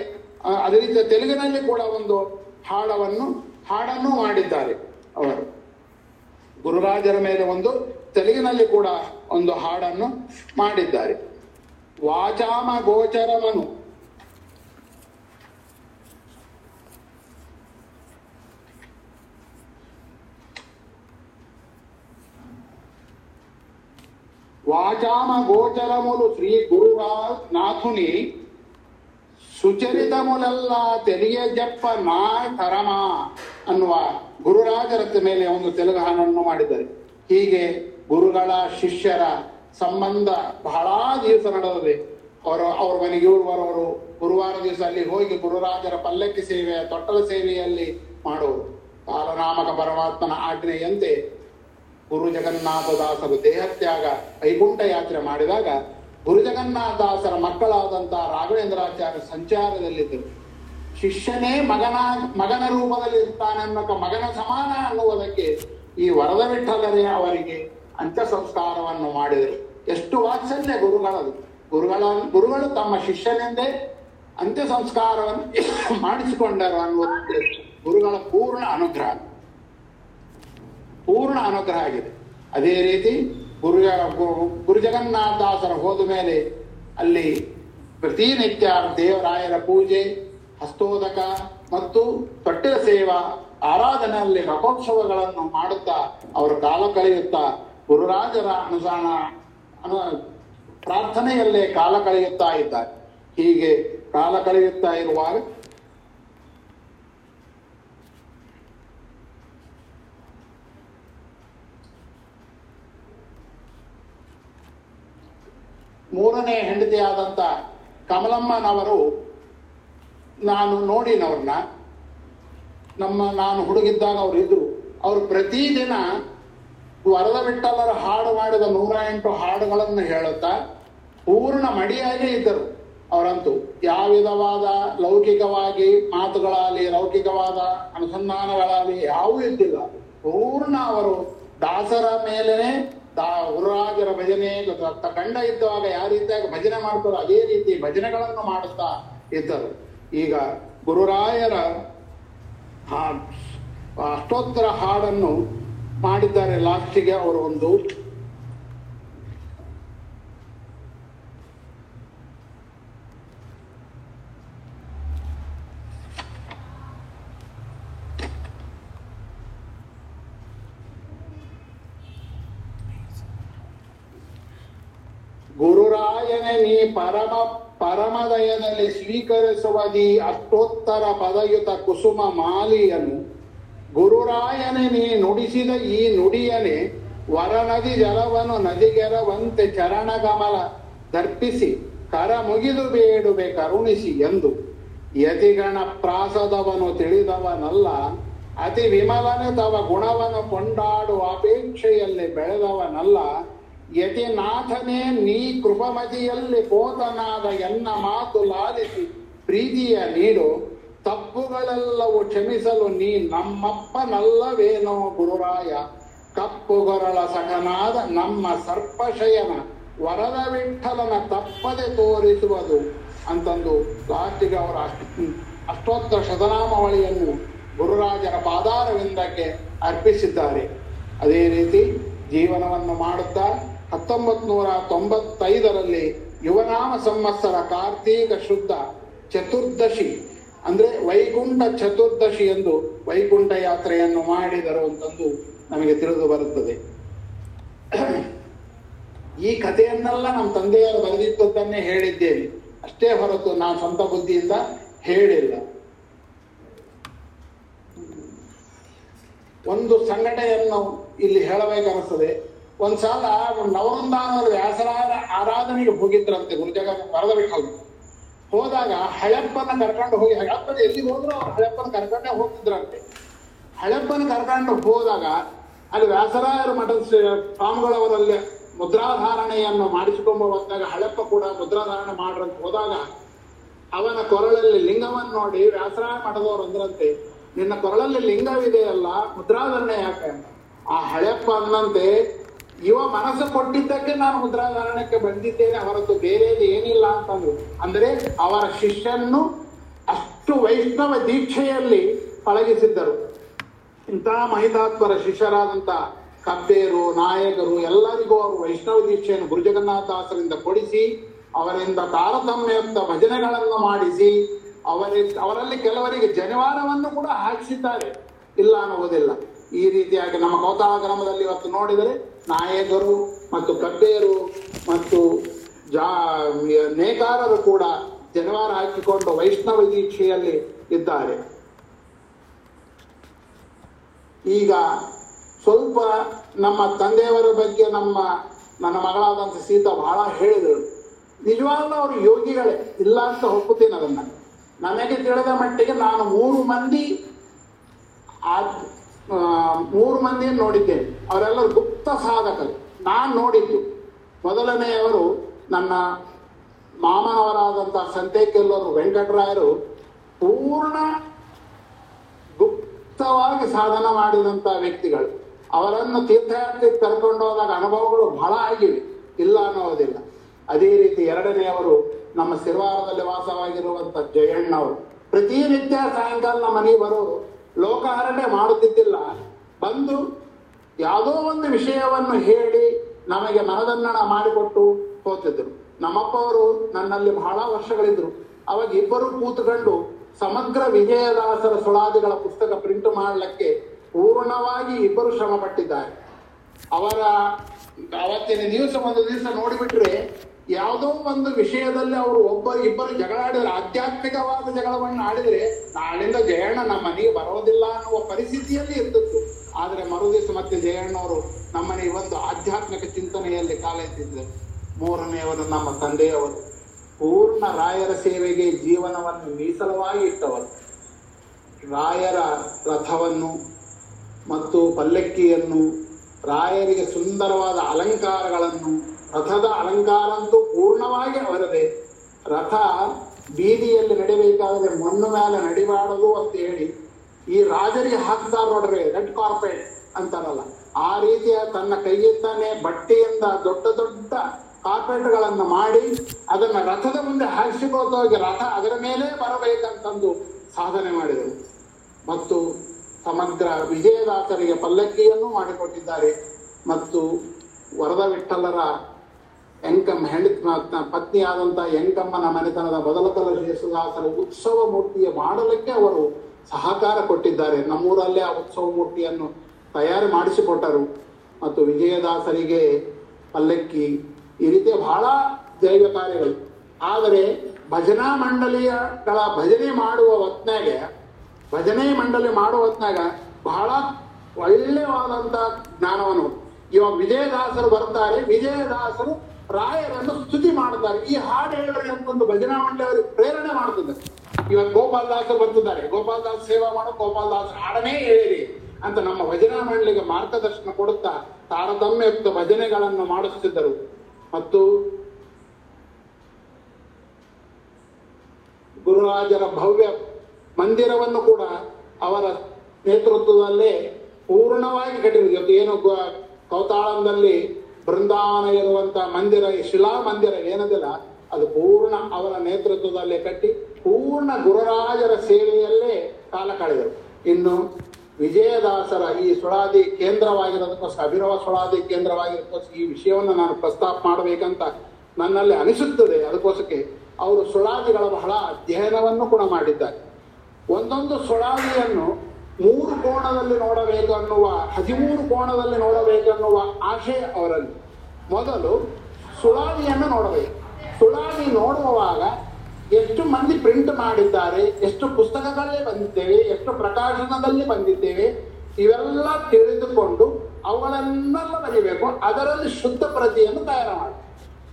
ಅದೇ ರೀತಿ ತೆಲುಗಿನಲ್ಲಿ ಕೂಡ ಒಂದು ಹಾಡವನ್ನು ಹಾಡನ್ನು ಮಾಡಿದ್ದಾರೆ ಅವರು ಗುರುರಾಜರ ಮೇಲೆ ಒಂದು ತೆಲುಗಿನಲ್ಲಿ ಕೂಡ ಒಂದು ಹಾಡನ್ನು ಮಾಡಿದ್ದಾರೆ ವಾಚಾಮ ಗೋಚರಮನು వాచామ గోచరములు శ్రీ ಸುಚರಿತಮುಲೆಲ್ಲ, ತೆರಿಗೆ ಜಪ್ಪ ನಾ ಕರಮ ಅನ್ನುವ ಗುರುರಾಜರತ್ತ ಮೇಲೆ ಒಂದು ತೆಲುಗು ಹಣವನ್ನು ಮಾಡಿದ್ದಾರೆ. ಹೀಗೆ ಗುರುಗಳ ಶಿಷ್ಯರ ಸಂಬಂಧ ಬಹಳ ದಿವಸ ನಡೆದಿದೆ. ಅವರು, ಅವ್ರ ಮನೆಗೆ ಇವರು ಬರೋರು ಗುರುವಾರ ದಿವಸ ಅಲ್ಲಿ ಹೋಗಿ ಗುರುರಾಜರ ಪಲ್ಲಕ್ಕಿ ಸೇವೆ, ತೊಟ್ಟಲ ಸೇವೆಯಲ್ಲಿ ಮಾಡುವರು ಪಾಲನಾಮಕ ಪರಮಾತ್ಮನ ಆಜ್ಞೆಯಂತೆ ಗುರು ಜಗನ್ನಾಥದಾಸರು ದೇಹತ್ಯಾಗ ವೈಕುಂಠ ಯಾತ್ರೆ ಮಾಡಿದಾಗ ಗುರು ಜಗನ್ನಾಥದಾಸರ ಮಕ್ಕಳಾದಂತಹ ರಾಘವೇಂದ್ರಾಚಾರ್ಯ ಸಂಚಾರದಲ್ಲಿದ್ದರು. ಶಿಷ್ಯನೇ ಮಗನ ಮಗನ ರೂಪದಲ್ಲಿ ಇರ್ತಾನೆ ಅನ್ನೋಕ ಮಗನ ಸಮಾನ ಅನ್ನುವುದಕ್ಕೆ ಈ ವರದ ವಿಠಲರೇ ಅವರಿಗೆ ಅಂತ್ಯ ಸಂಸ್ಕಾರವನ್ನು ಮಾಡಿದರು. ಎಷ್ಟು ವಾತ್ಸಲ್ಯ ಗುರುಗಳದು. ಗುರುಗಳ, ಗುರುಗಳು ತಮ್ಮ ಶಿಷ್ಯನೆಂದೇ ಅಂತ್ಯ ಸಂಸ್ಕಾರವನ್ನು ಮಾಡಿಸಿಕೊಂಡರು ಅನ್ನುವುದಕ್ಕೆ ಗುರುಗಳ ಪೂರ್ಣ ಅನುಗ್ರಹ. ಪೂರ್ಣ ಅನುಗ್ರಹ ಆಗಿದೆ. ಅದೇ ರೀತಿ ಗುರು ಗುರು ಹೋದ ಮೇಲೆ ಅಲ್ಲಿ ಪ್ರತಿನಿತ್ಯ ದೇವರಾಯರ ಪೂಜೆ, ಹಸ್ತೋದಕ ಮತ್ತು ತೊಟ್ಟಿಲ ಸೇವಾ, ಆರಾಧನೆಯಲ್ಲಿ ರಥೋತ್ಸವಗಳನ್ನು ಮಾಡುತ್ತಾ ಅವರು ಕಾಲ ಕಳೆಯುತ್ತಾ ಗುರುರಾಜರ ಅನುಸಾನ ಅನು ಪ್ರಾರ್ಥನೆಯಲ್ಲೇ ಕಾಲ ಕಳೆಯುತ್ತಾ ಇದ್ದಾರೆ. ಹೀಗೆ ಕಾಲ ಕಳೆಯುತ್ತಾ ಇರುವಾಗ ಮೂರನೇ ಹೆಂಡತಿಯಾದಂತ ಕಮಲಮ್ಮನವರು ನಾನು ನೋಡಿನವ್ರನ್ನ, ನಮ್ಮ ನಾನು ಹುಡುಗಿದ್ದಾಗ ಅವ್ರು ಇದ್ರು. ಅವ್ರು ಪ್ರತಿದಿನ ವರದ ವಿಠಲರ ಹಾಡು ಮಾಡಿದ ನೂರ ಎಂಟು ಹಾಡುಗಳನ್ನು ಹೇಳುತ್ತಾ ಪೂರ್ಣ ಮಡಿಯಾಗೇ ಇದ್ದರು. ಅವರಂತೂ ಯಾವ ವಿಧವಾದ ಲೌಕಿಕವಾಗಿ ಮಾತುಗಳಾಗಲಿ ಲೌಕಿಕವಾದ ಅನುಸಂಧಾನಗಳಾಗಲಿ ಯಾವೂ ಇದ್ದಿಲ್ಲ. ಪೂರ್ಣ ಅವರು ದಾಸರ ಮೇಲೇನೆ ದಾ ಗುರುರಾಜರ ಭಜನೆ ಗೊತ್ತ? ತ- ಕಂಡ ಇದ್ದಾಗ ಯಾವ ರೀತಿಯಾಗಿ ಭಜನೆ ಮಾಡ್ತಾರೋ ಅದೇ ರೀತಿ ಭಜನೆಗಳನ್ನು ಮಾಡುತ್ತಾ ಇದ್ದರು. ಈಗ ಗುರುರಾಯರ ಅಷ್ಟೋತ್ತರ ಹಾಡನ್ನು ಮಾಡಿದ್ದಾರೆ ಲಾಸ್ಟಿಗೆ ಅವರು ಒಂದು ಗುರುರಾಯನೇ ನೀ ಪರಮ ಪರಮದಯದಲ್ಲಿ ನೀ ಅಷ್ಟೋತ್ತರ ಪದಯುತ ಕುಸುಮ ಮಾಲಿಯನ್ನು ಗುರುರಾಯನೇ, ನೀ ನುಡಿಸಿದ ಈ ನುಡಿಯನೆ ವರನದಿ ಜಲವನ್ನು ನದಿಗೆರವಂತೆ ಚರಣಗಮಲ ದರ್ಪಿಸಿ ಕರ ಮುಗಿದು ಬೇಡುವೆ ಕರುಣಿಸಿ ಎಂದು ಯತಿಗಣ ಪ್ರಾಸದವನು ತಿಳಿದವನಲ್ಲ, ಅತಿ ವಿಮಲನೆ ತವ ಗುಣವನ್ನು ಕೊಂಡಾಡುವ ಅಪೇಕ್ಷೆಯಲ್ಲಿ ಬೆಳೆದವನಲ್ಲ ಯತಿನಾಥನೇ ನೀ ಕೃಪಮತಿಯಲ್ಲಿ ಪೋತನಾದ ಎನ್ನ ಮಾತು ಲಾಲಿಸಿ, ಪ್ರೀತಿಯ ನೀಡು, ತಪ್ಪುಗಳೆಲ್ಲವೂ ಕ್ಷಮಿಸಲು ನೀ ನಮ್ಮಪ್ಪನಲ್ಲವೇನೋ ಗುರುರಾಯ ಕಪ್ಪುಗೊರಳ ಸಖನಾದ ನಮ್ಮ ಸರ್ಪಶಯನ, ವರದ ವಿಠಲನ ತಪ್ಪದೆ ತೋರಿಸುವುದು ಅಂತಂದು ಲಾಸ್ಟಿಗೆ ಅವರ ಅಷ್ಟ ಅಷ್ಟೋತ್ತರ ಶತನಾಮಾವಳಿಯನ್ನು ಗುರುರಾಜರ ಪಾದಾರವಿಂದಕ್ಕೆ ಅರ್ಪಿಸಿದ್ದಾರೆ. ಅದೇ ರೀತಿ ಜೀವನವನ್ನು ಮಾಡುತ್ತಾ ಹತ್ತೊಂಬತ್ ನೂರ ತೊಂಬತ್ತೈದರಲ್ಲಿ ಯುವನಾಮ ಸಂವತ್ಸರ ಕಾರ್ತೀಕ ಶುದ್ಧ ಚತುರ್ದಶಿ, ಅಂದ್ರೆ ವೈಕುಂಠ ಚತುರ್ದಶಿ ಎಂದು ವೈಕುಂಠ ಯಾತ್ರೆಯನ್ನು ಮಾಡಿದರು ಅಂತಂದು ನಮಗೆ ತಿಳಿದು ಬರುತ್ತದೆ. ಈ ಕಥೆಯನ್ನೆಲ್ಲ ನಮ್ಮ ತಂದೆಯವರು ಬರೆದಿದ್ದದ್ದನ್ನೇ ಹೇಳಿದ್ದೇನೆ. ಅಷ್ಟೇ ಹೊರತು ನಾನು ಸ್ವಂತ ಬುದ್ಧಿಯಿಂದ ಹೇಳಿಲ್ಲ. ಒಂದು ಸಂಘಟನೆಯನ್ನು ಇಲ್ಲಿ ಹೇಳಬೇಕನ್ನಿಸ್ತದೆ ಒಂದ್ಸಲ ನವವೃಂದಾವನದ ವ್ಯಾಸರಾಯರ ಆರಾಧನೆಗೆ ಹೋಗಿದ್ರಂತೆ, ಗುರುಜಾಗ ವರದ ಬಿಟ್ಟರು ಹೋದಾಗ ಹಳೆಪ್ಪನ ಕರ್ಕೊಂಡು ಹೋಗಿ, ಹಳೆಪ್ಪನ ಎಲ್ಲಿ ಹೋದ್ರು ಅವ್ರು ಹಳೆಪ್ಪನ ಕರ್ಕೊಂಡೇ ಹೋಗ್ತಿದ್ರಂತೆ. ಹಳೆಪ್ಪನ ಕರ್ಕೊಂಡು ಹೋದಾಗ ಅಲ್ಲಿ ವ್ಯಾಸರಾಯರ ಮಠದ ಸ್ವಾಮಿಗಳವರಲ್ಲಿ ಮುದ್ರಾಧಾರಣೆಯನ್ನು ಮಾಡಿಸಿಕೊಂಡು ಬಂದಾಗ ಹಳೆಪ್ಪ ಕೂಡ ಮುದ್ರಾಧಾರಣೆ ಮಾಡ್ರಂತ. ಹೋದಾಗ ಅವನ ಕೊರಳಲ್ಲಿ ಲಿಂಗವನ್ನು ನೋಡಿ ವ್ಯಾಸರಾಯ ಮಠದವರು ಅಂದ್ರಂತೆ, ನಿನ್ನ ಕೊರಳಲ್ಲಿ ಲಿಂಗವಿದೆಯಲ್ಲ, ಮುದ್ರಾಧಾರಣೆ ಯಾಕೆ? ಆ ಹಳೆಪ್ಪ ಅನ್ನಂತೆ ಇವ ಮನಸ್ಸು ಕೊಟ್ಟಿದ್ದಕ್ಕೆ ನಾನು ಮುದ್ರಾಧಾರಣಕ್ಕೆ ಬಂದಿದ್ದೇನೆ ಹೊರತು ಬೇರೆದು ಏನಿಲ್ಲ ಅಂತಂದ್ರು. ಅಂದ್ರೆ ಅವರ ಶಿಷ್ಯನ್ನು ಅಷ್ಟು ವೈಷ್ಣವ ದೀಕ್ಷೆಯಲ್ಲಿ ಪಳಗಿಸಿದ್ದರು. ಇಂತಹ ಮಹಿತಾತ್ಮರ ಶಿಷ್ಯರಾದಂತ ಕಬ್ಬೇರು, ನಾಯಕರು ಎಲ್ಲರಿಗೂ ಅವರು ವೈಷ್ಣವ ದೀಕ್ಷೆಯನ್ನು ಗುರುಜಗನ್ನಾಥಾಸರಿಂದ ಕೊಡಿಸಿ, ಅವರಿಂದ ತಾರತಮ್ಯಂತ ಭಜನೆಗಳನ್ನು ಮಾಡಿಸಿ, ಅವರಿ, ಅವರಲ್ಲಿ ಕೆಲವರಿಗೆ ಜನಿವಾರವನ್ನು ಕೂಡ ಹಾಕಿಸಿದ್ದಾರೆ. ಇಲ್ಲ ಅನ್ನುವುದಿಲ್ಲ. ಈ ರೀತಿಯಾಗಿ ನಮ್ಮ ಕೌತಾಳ ಗ್ರಾಮದಲ್ಲಿ ಇವತ್ತು ನೋಡಿದರೆ ನಾಯಕರು ಮತ್ತು ಕಟ್ಟೆಯರು ಮತ್ತು ಜಾ ನೇಕಾರರು ಕೂಡ ಜನವಾರ ಹಾಕಿಕೊಂಡು ವೈಷ್ಣವ ದೀಕ್ಷೆಯಲ್ಲಿ ಇದ್ದಾರೆ. ಈಗ ಸ್ವಲ್ಪ ನಮ್ಮ ತಂದೆಯವರ ಬಗ್ಗೆ ನಮ್ಮ ನನ್ನ ಮಗಳಾದಂಥ ಸೀತಾ ಬಹಳ ಹೇಳಿದಳು. ನಿಜವಾಗ್ಲೂ ಅವರು ಯೋಗಿಗಳೇ ಇಲ್ಲ ಅಂತ ಒಪ್ಪುತ್ತೇನೆ ಅದನ್ನ. ನನಗೆ ತಿಳಿದ ಮಟ್ಟಿಗೆ ನಾನು ಮೂರು ಮಂದಿ ಆ, ಮೂರು ಮಂದಿಯನ್ನು ನೋಡಿದ್ದೇನೆ ಅವರೆಲ್ಲರೂ ಗುಪ್ತ ಸಾಧಕರು. ನಾನು ನೋಡಿದ್ದು. ಮೊದಲನೆಯವರು ನನ್ನ ಮಾಮನವರಾದಂಥ ಸಂತೇಕೆಲ್ಲವರು ವೆಂಕಟರಾಯರು, ಪೂರ್ಣ ಗುಪ್ತವಾಗಿ ಸಾಧನ ಮಾಡಿದಂತ ವ್ಯಕ್ತಿಗಳು. ಅವರನ್ನು ತೀರ್ಥಯಾತ್ರೆಗೆ ಕರ್ಕೊಂಡು ಹೋದಾಗ ಅನುಭವಗಳು ಬಹಳ ಆಗಿವೆ. ಇಲ್ಲ ಅನ್ನೋದಿಲ್ಲ. ಅದೇ ರೀತಿ ಎರಡನೆಯವರು ನಮ್ಮ ಸಿರ್ವಾರದಲ್ಲಿ ವಾಸವಾಗಿರುವಂತ ಜಯಣ್ಣವರು. ಪ್ರತಿನಿತ್ಯ ಸಾಯಂಕಾಲ ಮನೆಗೆ ಬರೋರು ಲೋಕಹರಣೆ ಮಾಡುತ್ತಿದ್ದಿಲ್ಲ. ಬಂದು ಯಾವುದೋ ಒಂದು ವಿಷಯವನ್ನು ಹೇಳಿ ನಮಗೆ ಮನದನ್ನಣ ಮಾಡಿಕೊಟ್ಟು ಹೋಗ್ತಿದ್ರು ನಮ್ಮಪ್ಪ ಅವರು ನನ್ನಲ್ಲಿ ಬಹಳ ವರ್ಷಗಳಿದ್ರು. ಅವಾಗ ಇಬ್ಬರು ಕೂತ್ಕೊಂಡು ಸಮಗ್ರ ವಿಜಯದಾಸರ ಸುಳಾದಿಗಳ ಪುಸ್ತಕ ಪ್ರಿಂಟ್ ಮಾಡಲಿಕ್ಕೆ ಪೂರ್ಣವಾಗಿ ಇಬ್ಬರು ಶ್ರಮ ಪಟ್ಟಿದ್ದಾರೆ ಅವರ ಅವತ್ತಿನ ದಿವಸ ಒಂದು ದಿವಸ ನೋಡಿಬಿಟ್ರೆ ಯಾವುದೋ ಒಂದು ವಿಷಯದಲ್ಲಿ ಅವರು ಒಬ್ಬ ಇಬ್ಬರು ಜಗಳ ಆಡಿದ್ರೆ, ಆಧ್ಯಾತ್ಮಿಕವಾದ ಜಗಳವನ್ನು ಆಡಿದ್ರೆ, ನಾಳಿಂದ ಜಯಣ್ಣ ನಮ್ಮ ಮನೆಗೆ ಬರೋದಿಲ್ಲ ಅನ್ನುವ ಪರಿಸ್ಥಿತಿಯಲ್ಲಿ ಇರ್ತಿತ್ತು. ಆದರೆ ಮರುದಿವಸ ಮತ್ತೆ ಜಯಣ್ಣವರು ನಮ್ಮನೆ ಒಂದು ಆಧ್ಯಾತ್ಮಿಕ ಚಿಂತನೆಯಲ್ಲಿ ಕಾಲೆತ್ತಿದ್ರು ಮೂರನೆಯವರು ನಮ್ಮ ತಂದೆಯವರು. ಪೂರ್ಣ ರಾಯರ ಸೇವೆಗೆ ಜೀವನವನ್ನು ಮೀಸಲವಾಗಿ ಇಟ್ಟವರು. ರಾಯರ ರಥವನ್ನು ಮತ್ತು ಪಲ್ಲಕ್ಕಿಯನ್ನು, ರಾಯರಿಗೆ ಸುಂದರವಾದ ಅಲಂಕಾರಗಳನ್ನು ರಥದ ಅಲಂಕಾರ ಅಂತೂ ಪೂರ್ಣವಾಗಿ ಅವರದೇ. ರಥ ಬೀದಿಯಲ್ಲಿ ನಡಿಬೇಕಾದ್ರೆ ಮಣ್ಣು ಮೇಲೆ ನಡಿಬಾರದು ಅಂತ ಹೇಳಿ ಈ ರಾಜರಿಗೆ ಹಾಕ್ತಾರ ನೋಡ್ರಿ, ರೆಡ್ ಕಾರ್ಪೆಟ್ ಅಂತಾರಲ್ಲ, ಆ ರೀತಿಯ ತನ್ನ ಕೈಯಿಂದಾನೆ ಬಟ್ಟೆಯಿಂದ ದೊಡ್ಡ ದೊಡ್ಡ ಕಾರ್ಪೆಟ್ಗಳನ್ನು ಮಾಡಿ ಅದನ್ನ ರಥದ ಮುಂದೆ ಹಾಕಿಸಿಕೊಳ್ತೋಗಿ ರಥ ಅದರ ಮೇಲೆ ಬರಬೇಕಂತಂದು ಸಾಧನೆ ಮಾಡಿದರು. ಮತ್ತು ಸಮಗ್ರ ವಿಜಯದಾಸರಿಗೆ ಪಲ್ಲಕ್ಕಿಯನ್ನು ಮಾಡಿಕೊಟ್ಟಿದ್ದಾರೆ. ಮತ್ತು ವರದ ವಿಠಲರ ಎಂಕಮ್ಮ ಪತ್ನಿ ಆದಂತ ಎಂಕಮ್ಮನ ಮನೆತನದ ಮೊದಲ ಕಲ ಯೇಸುದಾಸರ ಉತ್ಸವ ಮೂರ್ತಿಯ ಮಾಡಲಿಕ್ಕೆ ಅವರು ಸಹಕಾರ ಕೊಟ್ಟಿದ್ದಾರೆ. ನಮ್ಮೂರಲ್ಲೇ ಆ ಉತ್ಸವ ಮೂರ್ತಿಯನ್ನು ತಯಾರಿ ಮಾಡಿಸಿಕೊಟ್ಟರು. ಮತ್ತು ವಿಜಯದಾಸರಿಗೆ ಪಲ್ಲಕ್ಕಿ ಈ ರೀತಿಯ ಬಹಳ ದೈವ ಕಾರ್ಯಗಳು. ಆದರೆ ಭಜನಾ ಮಂಡಳಿಯಗಳ ಭಜನೆ ಮಾಡುವ ಹೊತ್ನಾಗೆ ಭಜನೆ ಮಂಡಳಿ ಮಾಡುವ ಹೊತ್ನಾಗ ಬಹಳ ಒಳ್ಳೆಯವಾದಂಥ ಜ್ಞಾನವನ್ನು ಇವಾಗ ವಿಜಯದಾಸರು ಬರ್ತಾರೆ, ವಿಜಯದಾಸರು ರಾಯರನ್ನು ಸ್ತುತಿ ಮಾಡುತ್ತಾರೆ. ಈ ಹಾಡು ಹೇಳ್ರಿ ಅಂತ ಒಂದು ಭಜನಾ ಮಂಡಳಿ ಅವರಿಗೆ ಪ್ರೇರಣೆ ಇವಾಗ ಗೋಪಾಲ್ ಗೋಪಾಲದಾಸ ಬರ್ತಿದ್ದಾರೆ. ಗೋಪಾಲದಾಸ್ ಸೇವಾ ಮಾಡೋ, ಗೋಪಾಲದಾಸ್ ಹಾಡನೇ ಹೇಳಿರಿ ಅಂತ ನಮ್ಮ ಭಜನಾ ಮಂಡಳಿಗೆ ಮಾರ್ಗದರ್ಶನ ಕೊಡುತ್ತಾ ತಾರತಮ್ಯಯುಕ್ತ ಭಜನೆಗಳನ್ನು ಮಾಡಿಸುತ್ತಿದ್ದರು. ಮತ್ತು ಗುರುರಾಜರ ಭವ್ಯ ಮಂದಿರವನ್ನು ಕೂಡ ಅವರ ನೇತೃತ್ವದಲ್ಲೇ ಪೂರ್ಣವಾಗಿ ಕಟ್ಟಿರುತ್ತೆ ಏನು ಕೌತಾಳಂದಲ್ಲಿ ಬೃಂದಾವನ ಇರುವಂತ ಮಂದಿರ ಶಿಲಾ ಮಂದಿರ ಏನದಿಲ್ಲ, ಅದು ಪೂರ್ಣ ಅವರ ನೇತೃತ್ವದಲ್ಲೇ ಕಟ್ಟಿ ಪೂರ್ಣ ಗುರುರಾಜರ ಸೇವೆಯಲ್ಲೇ ಕಾಲ ಕಳೆದರು. ಇನ್ನು ವಿಜಯದಾಸರ ಈ ಸುಳಾದಿ ಕೇಂದ್ರವಾಗಿರೋದಕ್ಕೋಸ್ಕರ ಅಭಿರವ ಸುಳಾದಿ ಕೇಂದ್ರವಾಗಿರೋದಕ್ಕೋಸ್ಕರ ಈ ವಿಷಯವನ್ನು ನಾನು ಪ್ರಸ್ತಾಪ ಮಾಡಬೇಕಂತ ನನ್ನಲ್ಲಿ ಅನಿಸುತ್ತದೆ. ಅದಕ್ಕೋಸ್ಕರ ಅವರು ಸುಳಾದಿಗಳ ಬಹಳ ಅಧ್ಯಯನವನ್ನು ಕೂಡ ಮಾಡಿದ್ದಾರೆ. ಒಂದೊಂದು ಸುಳಾದಿಯನ್ನು ಮೂರು ಕೋಣದಲ್ಲಿ ನೋಡಬೇಕು ಅನ್ನುವ, ಹದಿಮೂರು ಕೋಣದಲ್ಲಿ ನೋಡಬೇಕನ್ನುವ ಆಶೆ ಅವರಲ್ಲಿ. ಮೊದಲು ಸುಳಾದಿಯನ್ನು ನೋಡಬೇಕು. ಸುಳಾವಿ ನೋಡುವಾಗ ಎಷ್ಟು ಮಂದಿ ಪ್ರಿಂಟ್ ಮಾಡಿದ್ದಾರೆ, ಎಷ್ಟು ಪುಸ್ತಕಗಳೇ ಬಂದಿದ್ದೇವೆ, ಎಷ್ಟು ಪ್ರಕಾಶನದಲ್ಲಿ ಬಂದಿದ್ದೇವೆ, ಇವೆಲ್ಲ ತಿಳಿದುಕೊಂಡು ಅವುಗಳನ್ನೆಲ್ಲ ಬರೀಬೇಕು, ಅದರಲ್ಲಿ ಶುದ್ಧ ಪ್ರತಿಯನ್ನು ತಯಾರು ಮಾಡಿ.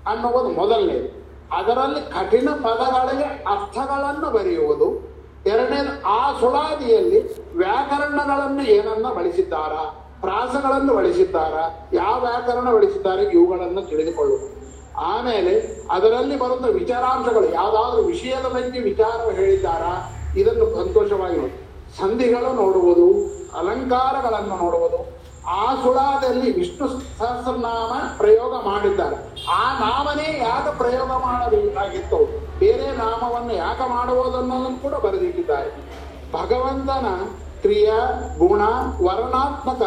ಅನ್ನುವುದು ಮೊದಲನೇದು. ಅದರಲ್ಲಿ ಕಠಿಣ ಪದಗಳಿಗೆ ಅರ್ಥಗಳನ್ನು ಬರೆಯುವುದು ಎರಡನೇದು, ಆ ಸುಳಾದಿಯಲ್ಲಿ ವ್ಯಾಕರಣಗಳನ್ನು ಏನನ್ನ ಬಳಸಿದ್ದಾರಾ? ಪ್ರಾಸಗಳನ್ನು ಬಳಸಿದ್ದಾರಾ? ಯಾವ ವ್ಯಾಕರಣ ಬಳಸಿದ್ದಾರೆ? ಇವುಗಳನ್ನು ತಿಳಿದುಕೊಳ್ಳುವುದು. ಆಮೇಲೆ ಅದರಲ್ಲಿ ಬರುವ ವಿಚಾರಾಂಶಗಳು, ಯಾವುದಾದ್ರೂ ವಿಷಯದ ಬಗ್ಗೆ ವಿಚಾರ ಹೇಳಿದ್ದಾರಾ? ಇದನ್ನು ಸಂತೋಷವಾಗಿ ಸಂಧಿಗಳು ನೋಡುವುದು, ಅಲಂಕಾರಗಳನ್ನು ನೋಡುವುದು ಆ ಸುಳಾದಲ್ಲಿ ವಿಷ್ಣು ಸಹಸ್ರನಾಮ ಪ್ರಯೋಗ ಮಾಡಿದ್ದಾರೆ. ಆ ನಾಮನೇ ಯಾಕೆ ಪ್ರಯೋಗ ಮಾಡಬೇಕಾಗಿತ್ತು? ಬೇರೆ ನಾಮವನ್ನು ಯಾಕೆ ಮಾಡುವುದನ್ನೋದನ್ನು ಕೂಡ ಬರೆದಿಟ್ಟಿದ್ದಾರೆ. ಭಗವಂತನ ಕ್ರಿಯಾ, ಗುಣ, ವರ್ಣಾತ್ಮಕ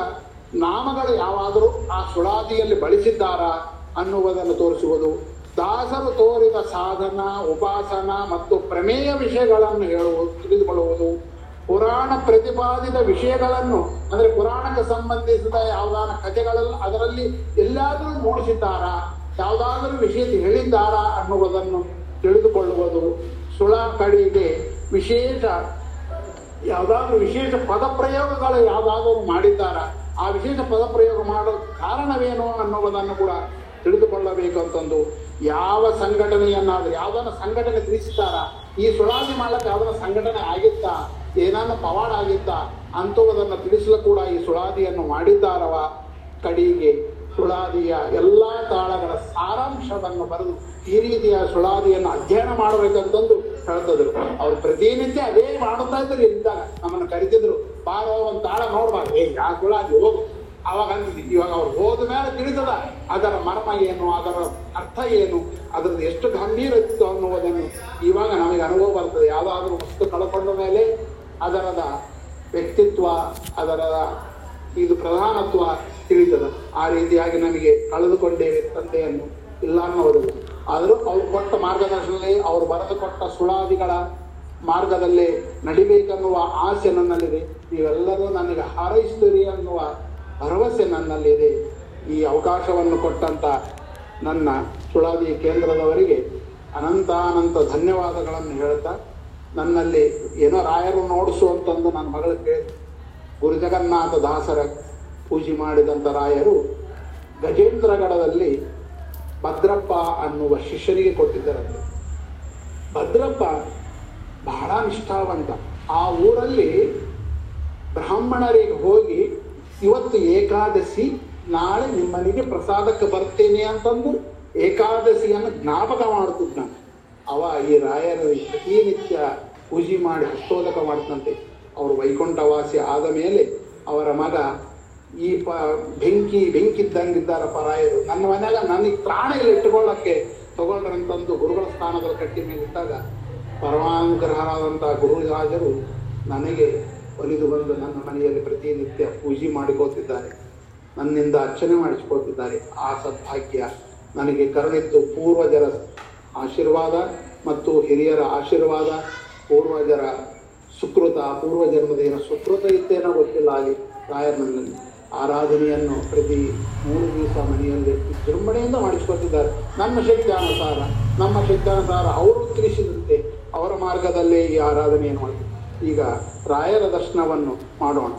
ನಾಮಗಳು ಯಾವಾದರೂ ಆ ಸುಳಾದಿಯಲ್ಲಿ ಬಳಸಿದ್ದಾರಾ ಅನ್ನುವುದನ್ನು ತೋರಿಸುವುದು. ದಾಸರು ತೋರಿದ ಸಾಧನ, ಉಪಾಸನ ಮತ್ತು ಪ್ರಮೇಯ ವಿಷಯಗಳನ್ನು ಹೇಳುವುದು, ತಿಳಿದುಕೊಳ್ಳುವುದು ಪುರಾಣ ಪ್ರತಿಪಾದಿತ ವಿಷಯಗಳನ್ನು, ಅಂದ್ರೆ ಪುರಾಣಕ್ಕೆ ಸಂಬಂಧಿಸಿದ ಯಾವ್ದಾನ ಕಥೆಗಳಲ್ಲಿ, ಅದರಲ್ಲಿ ಎಲ್ಲಾದರೂ ಮೂಡಿಸಿದ್ದಾರಾ? ಯಾವುದಾದರೂ ವಿಷಯ ಹೇಳಿದ್ದಾರಾ ಅನ್ನುವುದನ್ನು ತಿಳಿದುಕೊಳ್ಳುವುದು ಸುಳ ಕಡೆಗೆ ವಿಶೇಷ. ಯಾವುದಾದ್ರೂ ವಿಶೇಷ ಪದ ಪ್ರಯೋಗಗಳು ಯಾವುದಾದರೂ ಮಾಡಿದ್ದಾರಾ? ಆ ವಿಶೇಷ ಪದ ಪ್ರಯೋಗ ಮಾಡೋ ಕಾರಣವೇನು ಅನ್ನುವುದನ್ನು ಕೂಡ ತಿಳಿದುಕೊಳ್ಳಬೇಕು ಅಂತಂದು ಯಾವ ಸಂಘಟನೆಯನ್ನಾದ್ರೂ ಯಾವ್ದನ್ನ ಸಂಘಟನೆ ತಿಳಿಸಿದ್ದಾರ? ಈ ಸುಳಾದಿ ಮಾಡಕ್ಕೆ ಯಾವ್ದನ್ನ ಸಂಘಟನೆ ಆಗಿತ್ತಾ? ಏನಾನ ಪವಾಡ ಆಗಿದ್ದ ಅಂಥವುದನ್ನು ತಿಳಿಸಲು ಕೂಡ ಈ ಸುಳಾದಿಯನ್ನು ಮಾಡಿದ್ದಾರವ? ಕಡಿಗೆ, ಸುಳಾದಿಯ ಎಲ್ಲಾ ತಾಳಗಳ ಸಾರಾಂಶವನ್ನು ಬರೆದು ಈ ರೀತಿಯ ಸುಳಾದಿಯನ್ನು ಅಧ್ಯಯನ ಮಾಡಬೇಕಂತಂದು ಹೇಳ್ತಿದ್ರು. ಅವ್ರು ಪ್ರತಿನಿತ್ಯ ಅದೇ ಮಾಡುತ್ತಾ ಇದ್ರು ಇದ್ದಾಗ ನಮ್ಮನ್ನು ಕರಿತಿದ್ರು. ಬಾರೋ ಒಂದು ತಾಳ ನೋಡ್ಬಾರ್ದು ಏ, ಯಾ ಸುಳಾದಿ, ಹೋಗು. ಅವಾಗ ಅಂತಿದ್ವಿ ಇವಾಗ ಅವ್ರು ಹೋದ ಮೇಲೆ ತಿಳಿತದ. ಅದರ ಮರ್ಮ ಏನು? ಅದರ ಅರ್ಥ ಏನು? ಅದರದ್ದು ಎಷ್ಟು ಗಂಭೀರ ಇತ್ತು ಅನ್ನುವುದನ್ನು ಇವಾಗ ನಮಗೆ ಅನುಭವ ಬರ್ತದೆ. ಯಾವುದಾದ್ರೂ ವಸ್ತು ಕಳ್ಕೊಂಡ ಮೇಲೆ ಅದರದ ವ್ಯಕ್ತಿತ್ವ, ಅದರ ಇದು ಪ್ರಧಾನತ್ವ ತಿಳಿದದ ಆ ರೀತಿಯಾಗಿ ನಮಗೆ ಕಳೆದುಕೊಂಡೇವೆ ತಂದೆಯನ್ನು ಇಲ್ಲ ಅನ್ನೋರು ಆದರೂ ಅವ್ರು ಕೊಟ್ಟ ಮಾರ್ಗದರ್ಶನದಲ್ಲಿ, ಅವರು ಬರೆದು ಕೊಟ್ಟ ಸುಳಾದಿಗಳ ಮಾರ್ಗದಲ್ಲೇ ನಡಿಬೇಕನ್ನುವ ಆಸೆ ನನ್ನಲ್ಲಿದೆ. ನೀವೆಲ್ಲರೂ ನನಗೆ ಹಾರೈಸ್ತೀರಿ ಅನ್ನುವ ಭರವಸೆ ನನ್ನಲ್ಲಿದೆ. ಈ ಅವಕಾಶವನ್ನು ಕೊಟ್ಟಂತ ನನ್ನ ಸುಳಾದಿ ಕೇಂದ್ರದವರಿಗೆ ಅನಂತಾನಂತ ಧನ್ಯವಾದಗಳನ್ನು ಹೇಳ್ತಾ ನನ್ನಲ್ಲಿ ಏನೋ ರಾಯರು ನೋಡಿಸು ಅಂತಂದು ನನ್ನ ಮಗಳು ಕೇಳಿ, ಗುರು ಜಗನ್ನಾಥ ದಾಸರ ಪೂಜೆ ಮಾಡಿದಂಥ ರಾಯರು ಗಜೇಂದ್ರಗಡದಲ್ಲಿ ಭದ್ರಪ್ಪ ಅನ್ನುವ ಶಿಷ್ಯನಿಗೆ ಕೊಟ್ಟಿದ್ದರಂತೆ. ಭದ್ರಪ್ಪ ಬಹಳ ನಿಷ್ಠಾವಂತ. ಆ ಊರಲ್ಲಿ ಬ್ರಾಹ್ಮಣರಿಗೆ ಹೋಗಿ ಇವತ್ತು ಏಕಾದಶಿ, ನಾಳೆ ನಿಮ್ಮನಿಗೆ ಪ್ರಸಾದಕ್ಕೆ ಬರ್ತೇನೆ ಅಂತಂದು ಏಕಾದಶಿಯನ್ನು ಜ್ಞಾಪಕ ಮಾಡುತ್ತಿದ್ದ ಅವ ಈ ರಾಯರು ಪ್ರತಿನಿತ್ಯ ಪೂಜೆ ಮಾಡಿ ಹಸ್ತೋದಕ ಮಾಡ್ತಂತೆ. ಅವರು ವೈಕುಂಠವಾಸಿ ಆದ ಮೇಲೆ ಅವರ ಮಗ ಈ ಪ ಬೆಂಕಿ ಬೆಂಕಿದ್ದಂಗಿದ್ದಾರಪ್ಪ ಪರಾಯರು ನನ್ನ ಮನೆಯಾಗ ನನಗೆ ಪ್ರಾಣ ಇಲ್ಲಿ ಇಟ್ಟುಕೊಳ್ಳಕ್ಕೆ ತಗೊಂಡ್ರಂತಂದು ಗುರುಗಳ ಸ್ಥಾನದಲ್ಲಿ ಕಟ್ಟಿ ಮೇಲೆ ಇಟ್ಟಾಗ ಪರಮಾನುಗ್ರಹರಾದಂಥ ಗುರುರಾಜರು ನನಗೆ ಒಲಿದು ಬಂದು ನನ್ನ ಮನೆಯಲ್ಲಿ ಪ್ರತಿನಿತ್ಯ ಪೂಜೆ ಮಾಡಿಕೊಳ್ತಿದ್ದಾರೆ. ನನ್ನಿಂದ ಅರ್ಚನೆ ಮಾಡಿಸಿಕೊಳ್ತಿದ್ದಾರೆ. ಆ ಸದ್ಭಾಗ್ಯ ನನಗೆ ಕರುಣಿದ್ದು ಪೂರ್ವಜರ ಆಶೀರ್ವಾದ ಮತ್ತು ಹಿರಿಯರ ಆಶೀರ್ವಾದ, ಪೂರ್ವಜರ ಸುಕೃತ ಪೂರ್ವ ಜನ್ಮದ ಏನೋ ಸುಕೃತ ಇತ್ತೇನೋ ಗೊತ್ತಿಲ್ಲ. ಅಲ್ಲಿ ರಾಯರ್ನಲ್ಲಿ ಆರಾಧನೆಯನ್ನು ಪ್ರತಿ ಮೂರು ದಿವಸ ಮನೆಯಲ್ಲಿ ವಿಜೃಂಭಣೆಯಿಂದ ಮಾಡಿಸಿಕೊಟ್ಟಿದ್ದಾರೆ ನನ್ನ ಶಕ್ತಿಯಾನುಸಾರ ನಮ್ಮ ಶಕ್ತಿಯಾನುಸಾರ ಅವರು ತಿಳಿಸಿದಂತೆ ಅವರ ಮಾರ್ಗದಲ್ಲೇ ಈ ಆರಾಧನೆಯನ್ನು ಮಾಡಿ ಈಗ ರಾಯರ ದರ್ಶನವನ್ನು ಮಾಡೋಣ.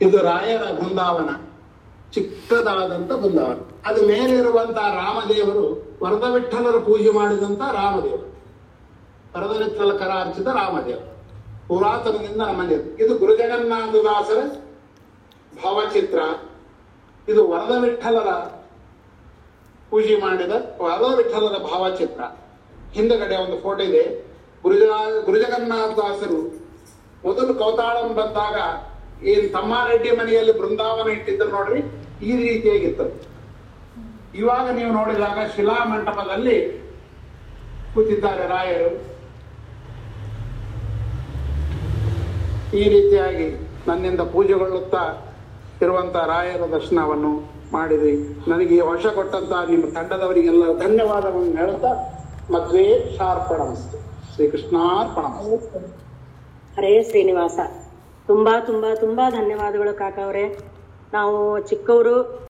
ಇದು ರಾಯರ ಬೃಂದಾವನ, ಚಿಕ್ಕದಾದಂತ ಬೃಂದಾವನ. ಅದು ಮೇಲಿರುವಂತಹ ರಾಮದೇವರು ವರದವಿಠಲರ ಪೂಜೆ ಮಾಡಿದಂತ ರಾಮದೇವರು. ವರದವಿಠಲ ಕರ ಕರಾರ್ಚಿತ ರಾಮದೇವರು. ಪುರಾತನದಿಂದ ನಮ್ಮಲ್ಲಿ ಇದು ಗುರುಜಗನ್ನಾಥದಾಸರ ಭಾವಚಿತ್ರ. ಇದು ವರದ ವಿಠಲರ ಪೂಜೆ ಮಾಡಿದ ವರದ ವಿಠಲರ ಭಾವಚಿತ್ರ. ಹಿಂದಗಡೆ ಒಂದು ಫೋಟೋ ಇದೆ. ಗುರುಜ ಗುರುಜಗನ್ನಾಥದಾಸರು ಮೊದಲು ಕೌತಾಳಂ ಬಂದಾಗ ಏನ್ ತಮ್ಮಾರೆಡ್ಡಿ ಮನೆಯಲ್ಲಿ ಬೃಂದಾವನ ಇಟ್ಟಿದ್ರು ನೋಡ್ರಿ, ಈ ರೀತಿಯಾಗಿತ್ತು. ಇವಾಗ ನೀವು ನೋಡಿದಾಗ ಶಿಲಾ ಮಂಟಪದಲ್ಲಿ ಕೂತಿದ್ದಾರೆ ರಾಯರು. ಈ ರೀತಿಯಾಗಿ ನನ್ನಿಂದ ಪೂಜೆಗೊಳ್ಳುತ್ತಾ ಇರುವಂತ ರಾಯರ ದರ್ಶನವನ್ನು ಮಾಡಿದ್ರಿ ನನಗೆ ಈ ವರ್ಷ ಕೊಟ್ಟಂತ ನಿಮ್ಮ ತಂಡದವರಿಗೆಲ್ಲ ಧನ್ಯವಾದವನ್ನು ಹೇಳುತ್ತಾ ಮದ್ವೆ ಶಾರ್ಪಣಮಸ್ತು. ಶ್ರೀಕೃಷ್ಣಾರ್ಪಣಮಸ್ತು. ಹರೇ ಶ್ರೀನಿವಾಸ. ತುಂಬಾ ತುಂಬಾ ತುಂಬಾ ಧನ್ಯವಾದಗಳು ಕಾಕ ಅವರೇ. ನಾವು ಚಿಕ್ಕವರು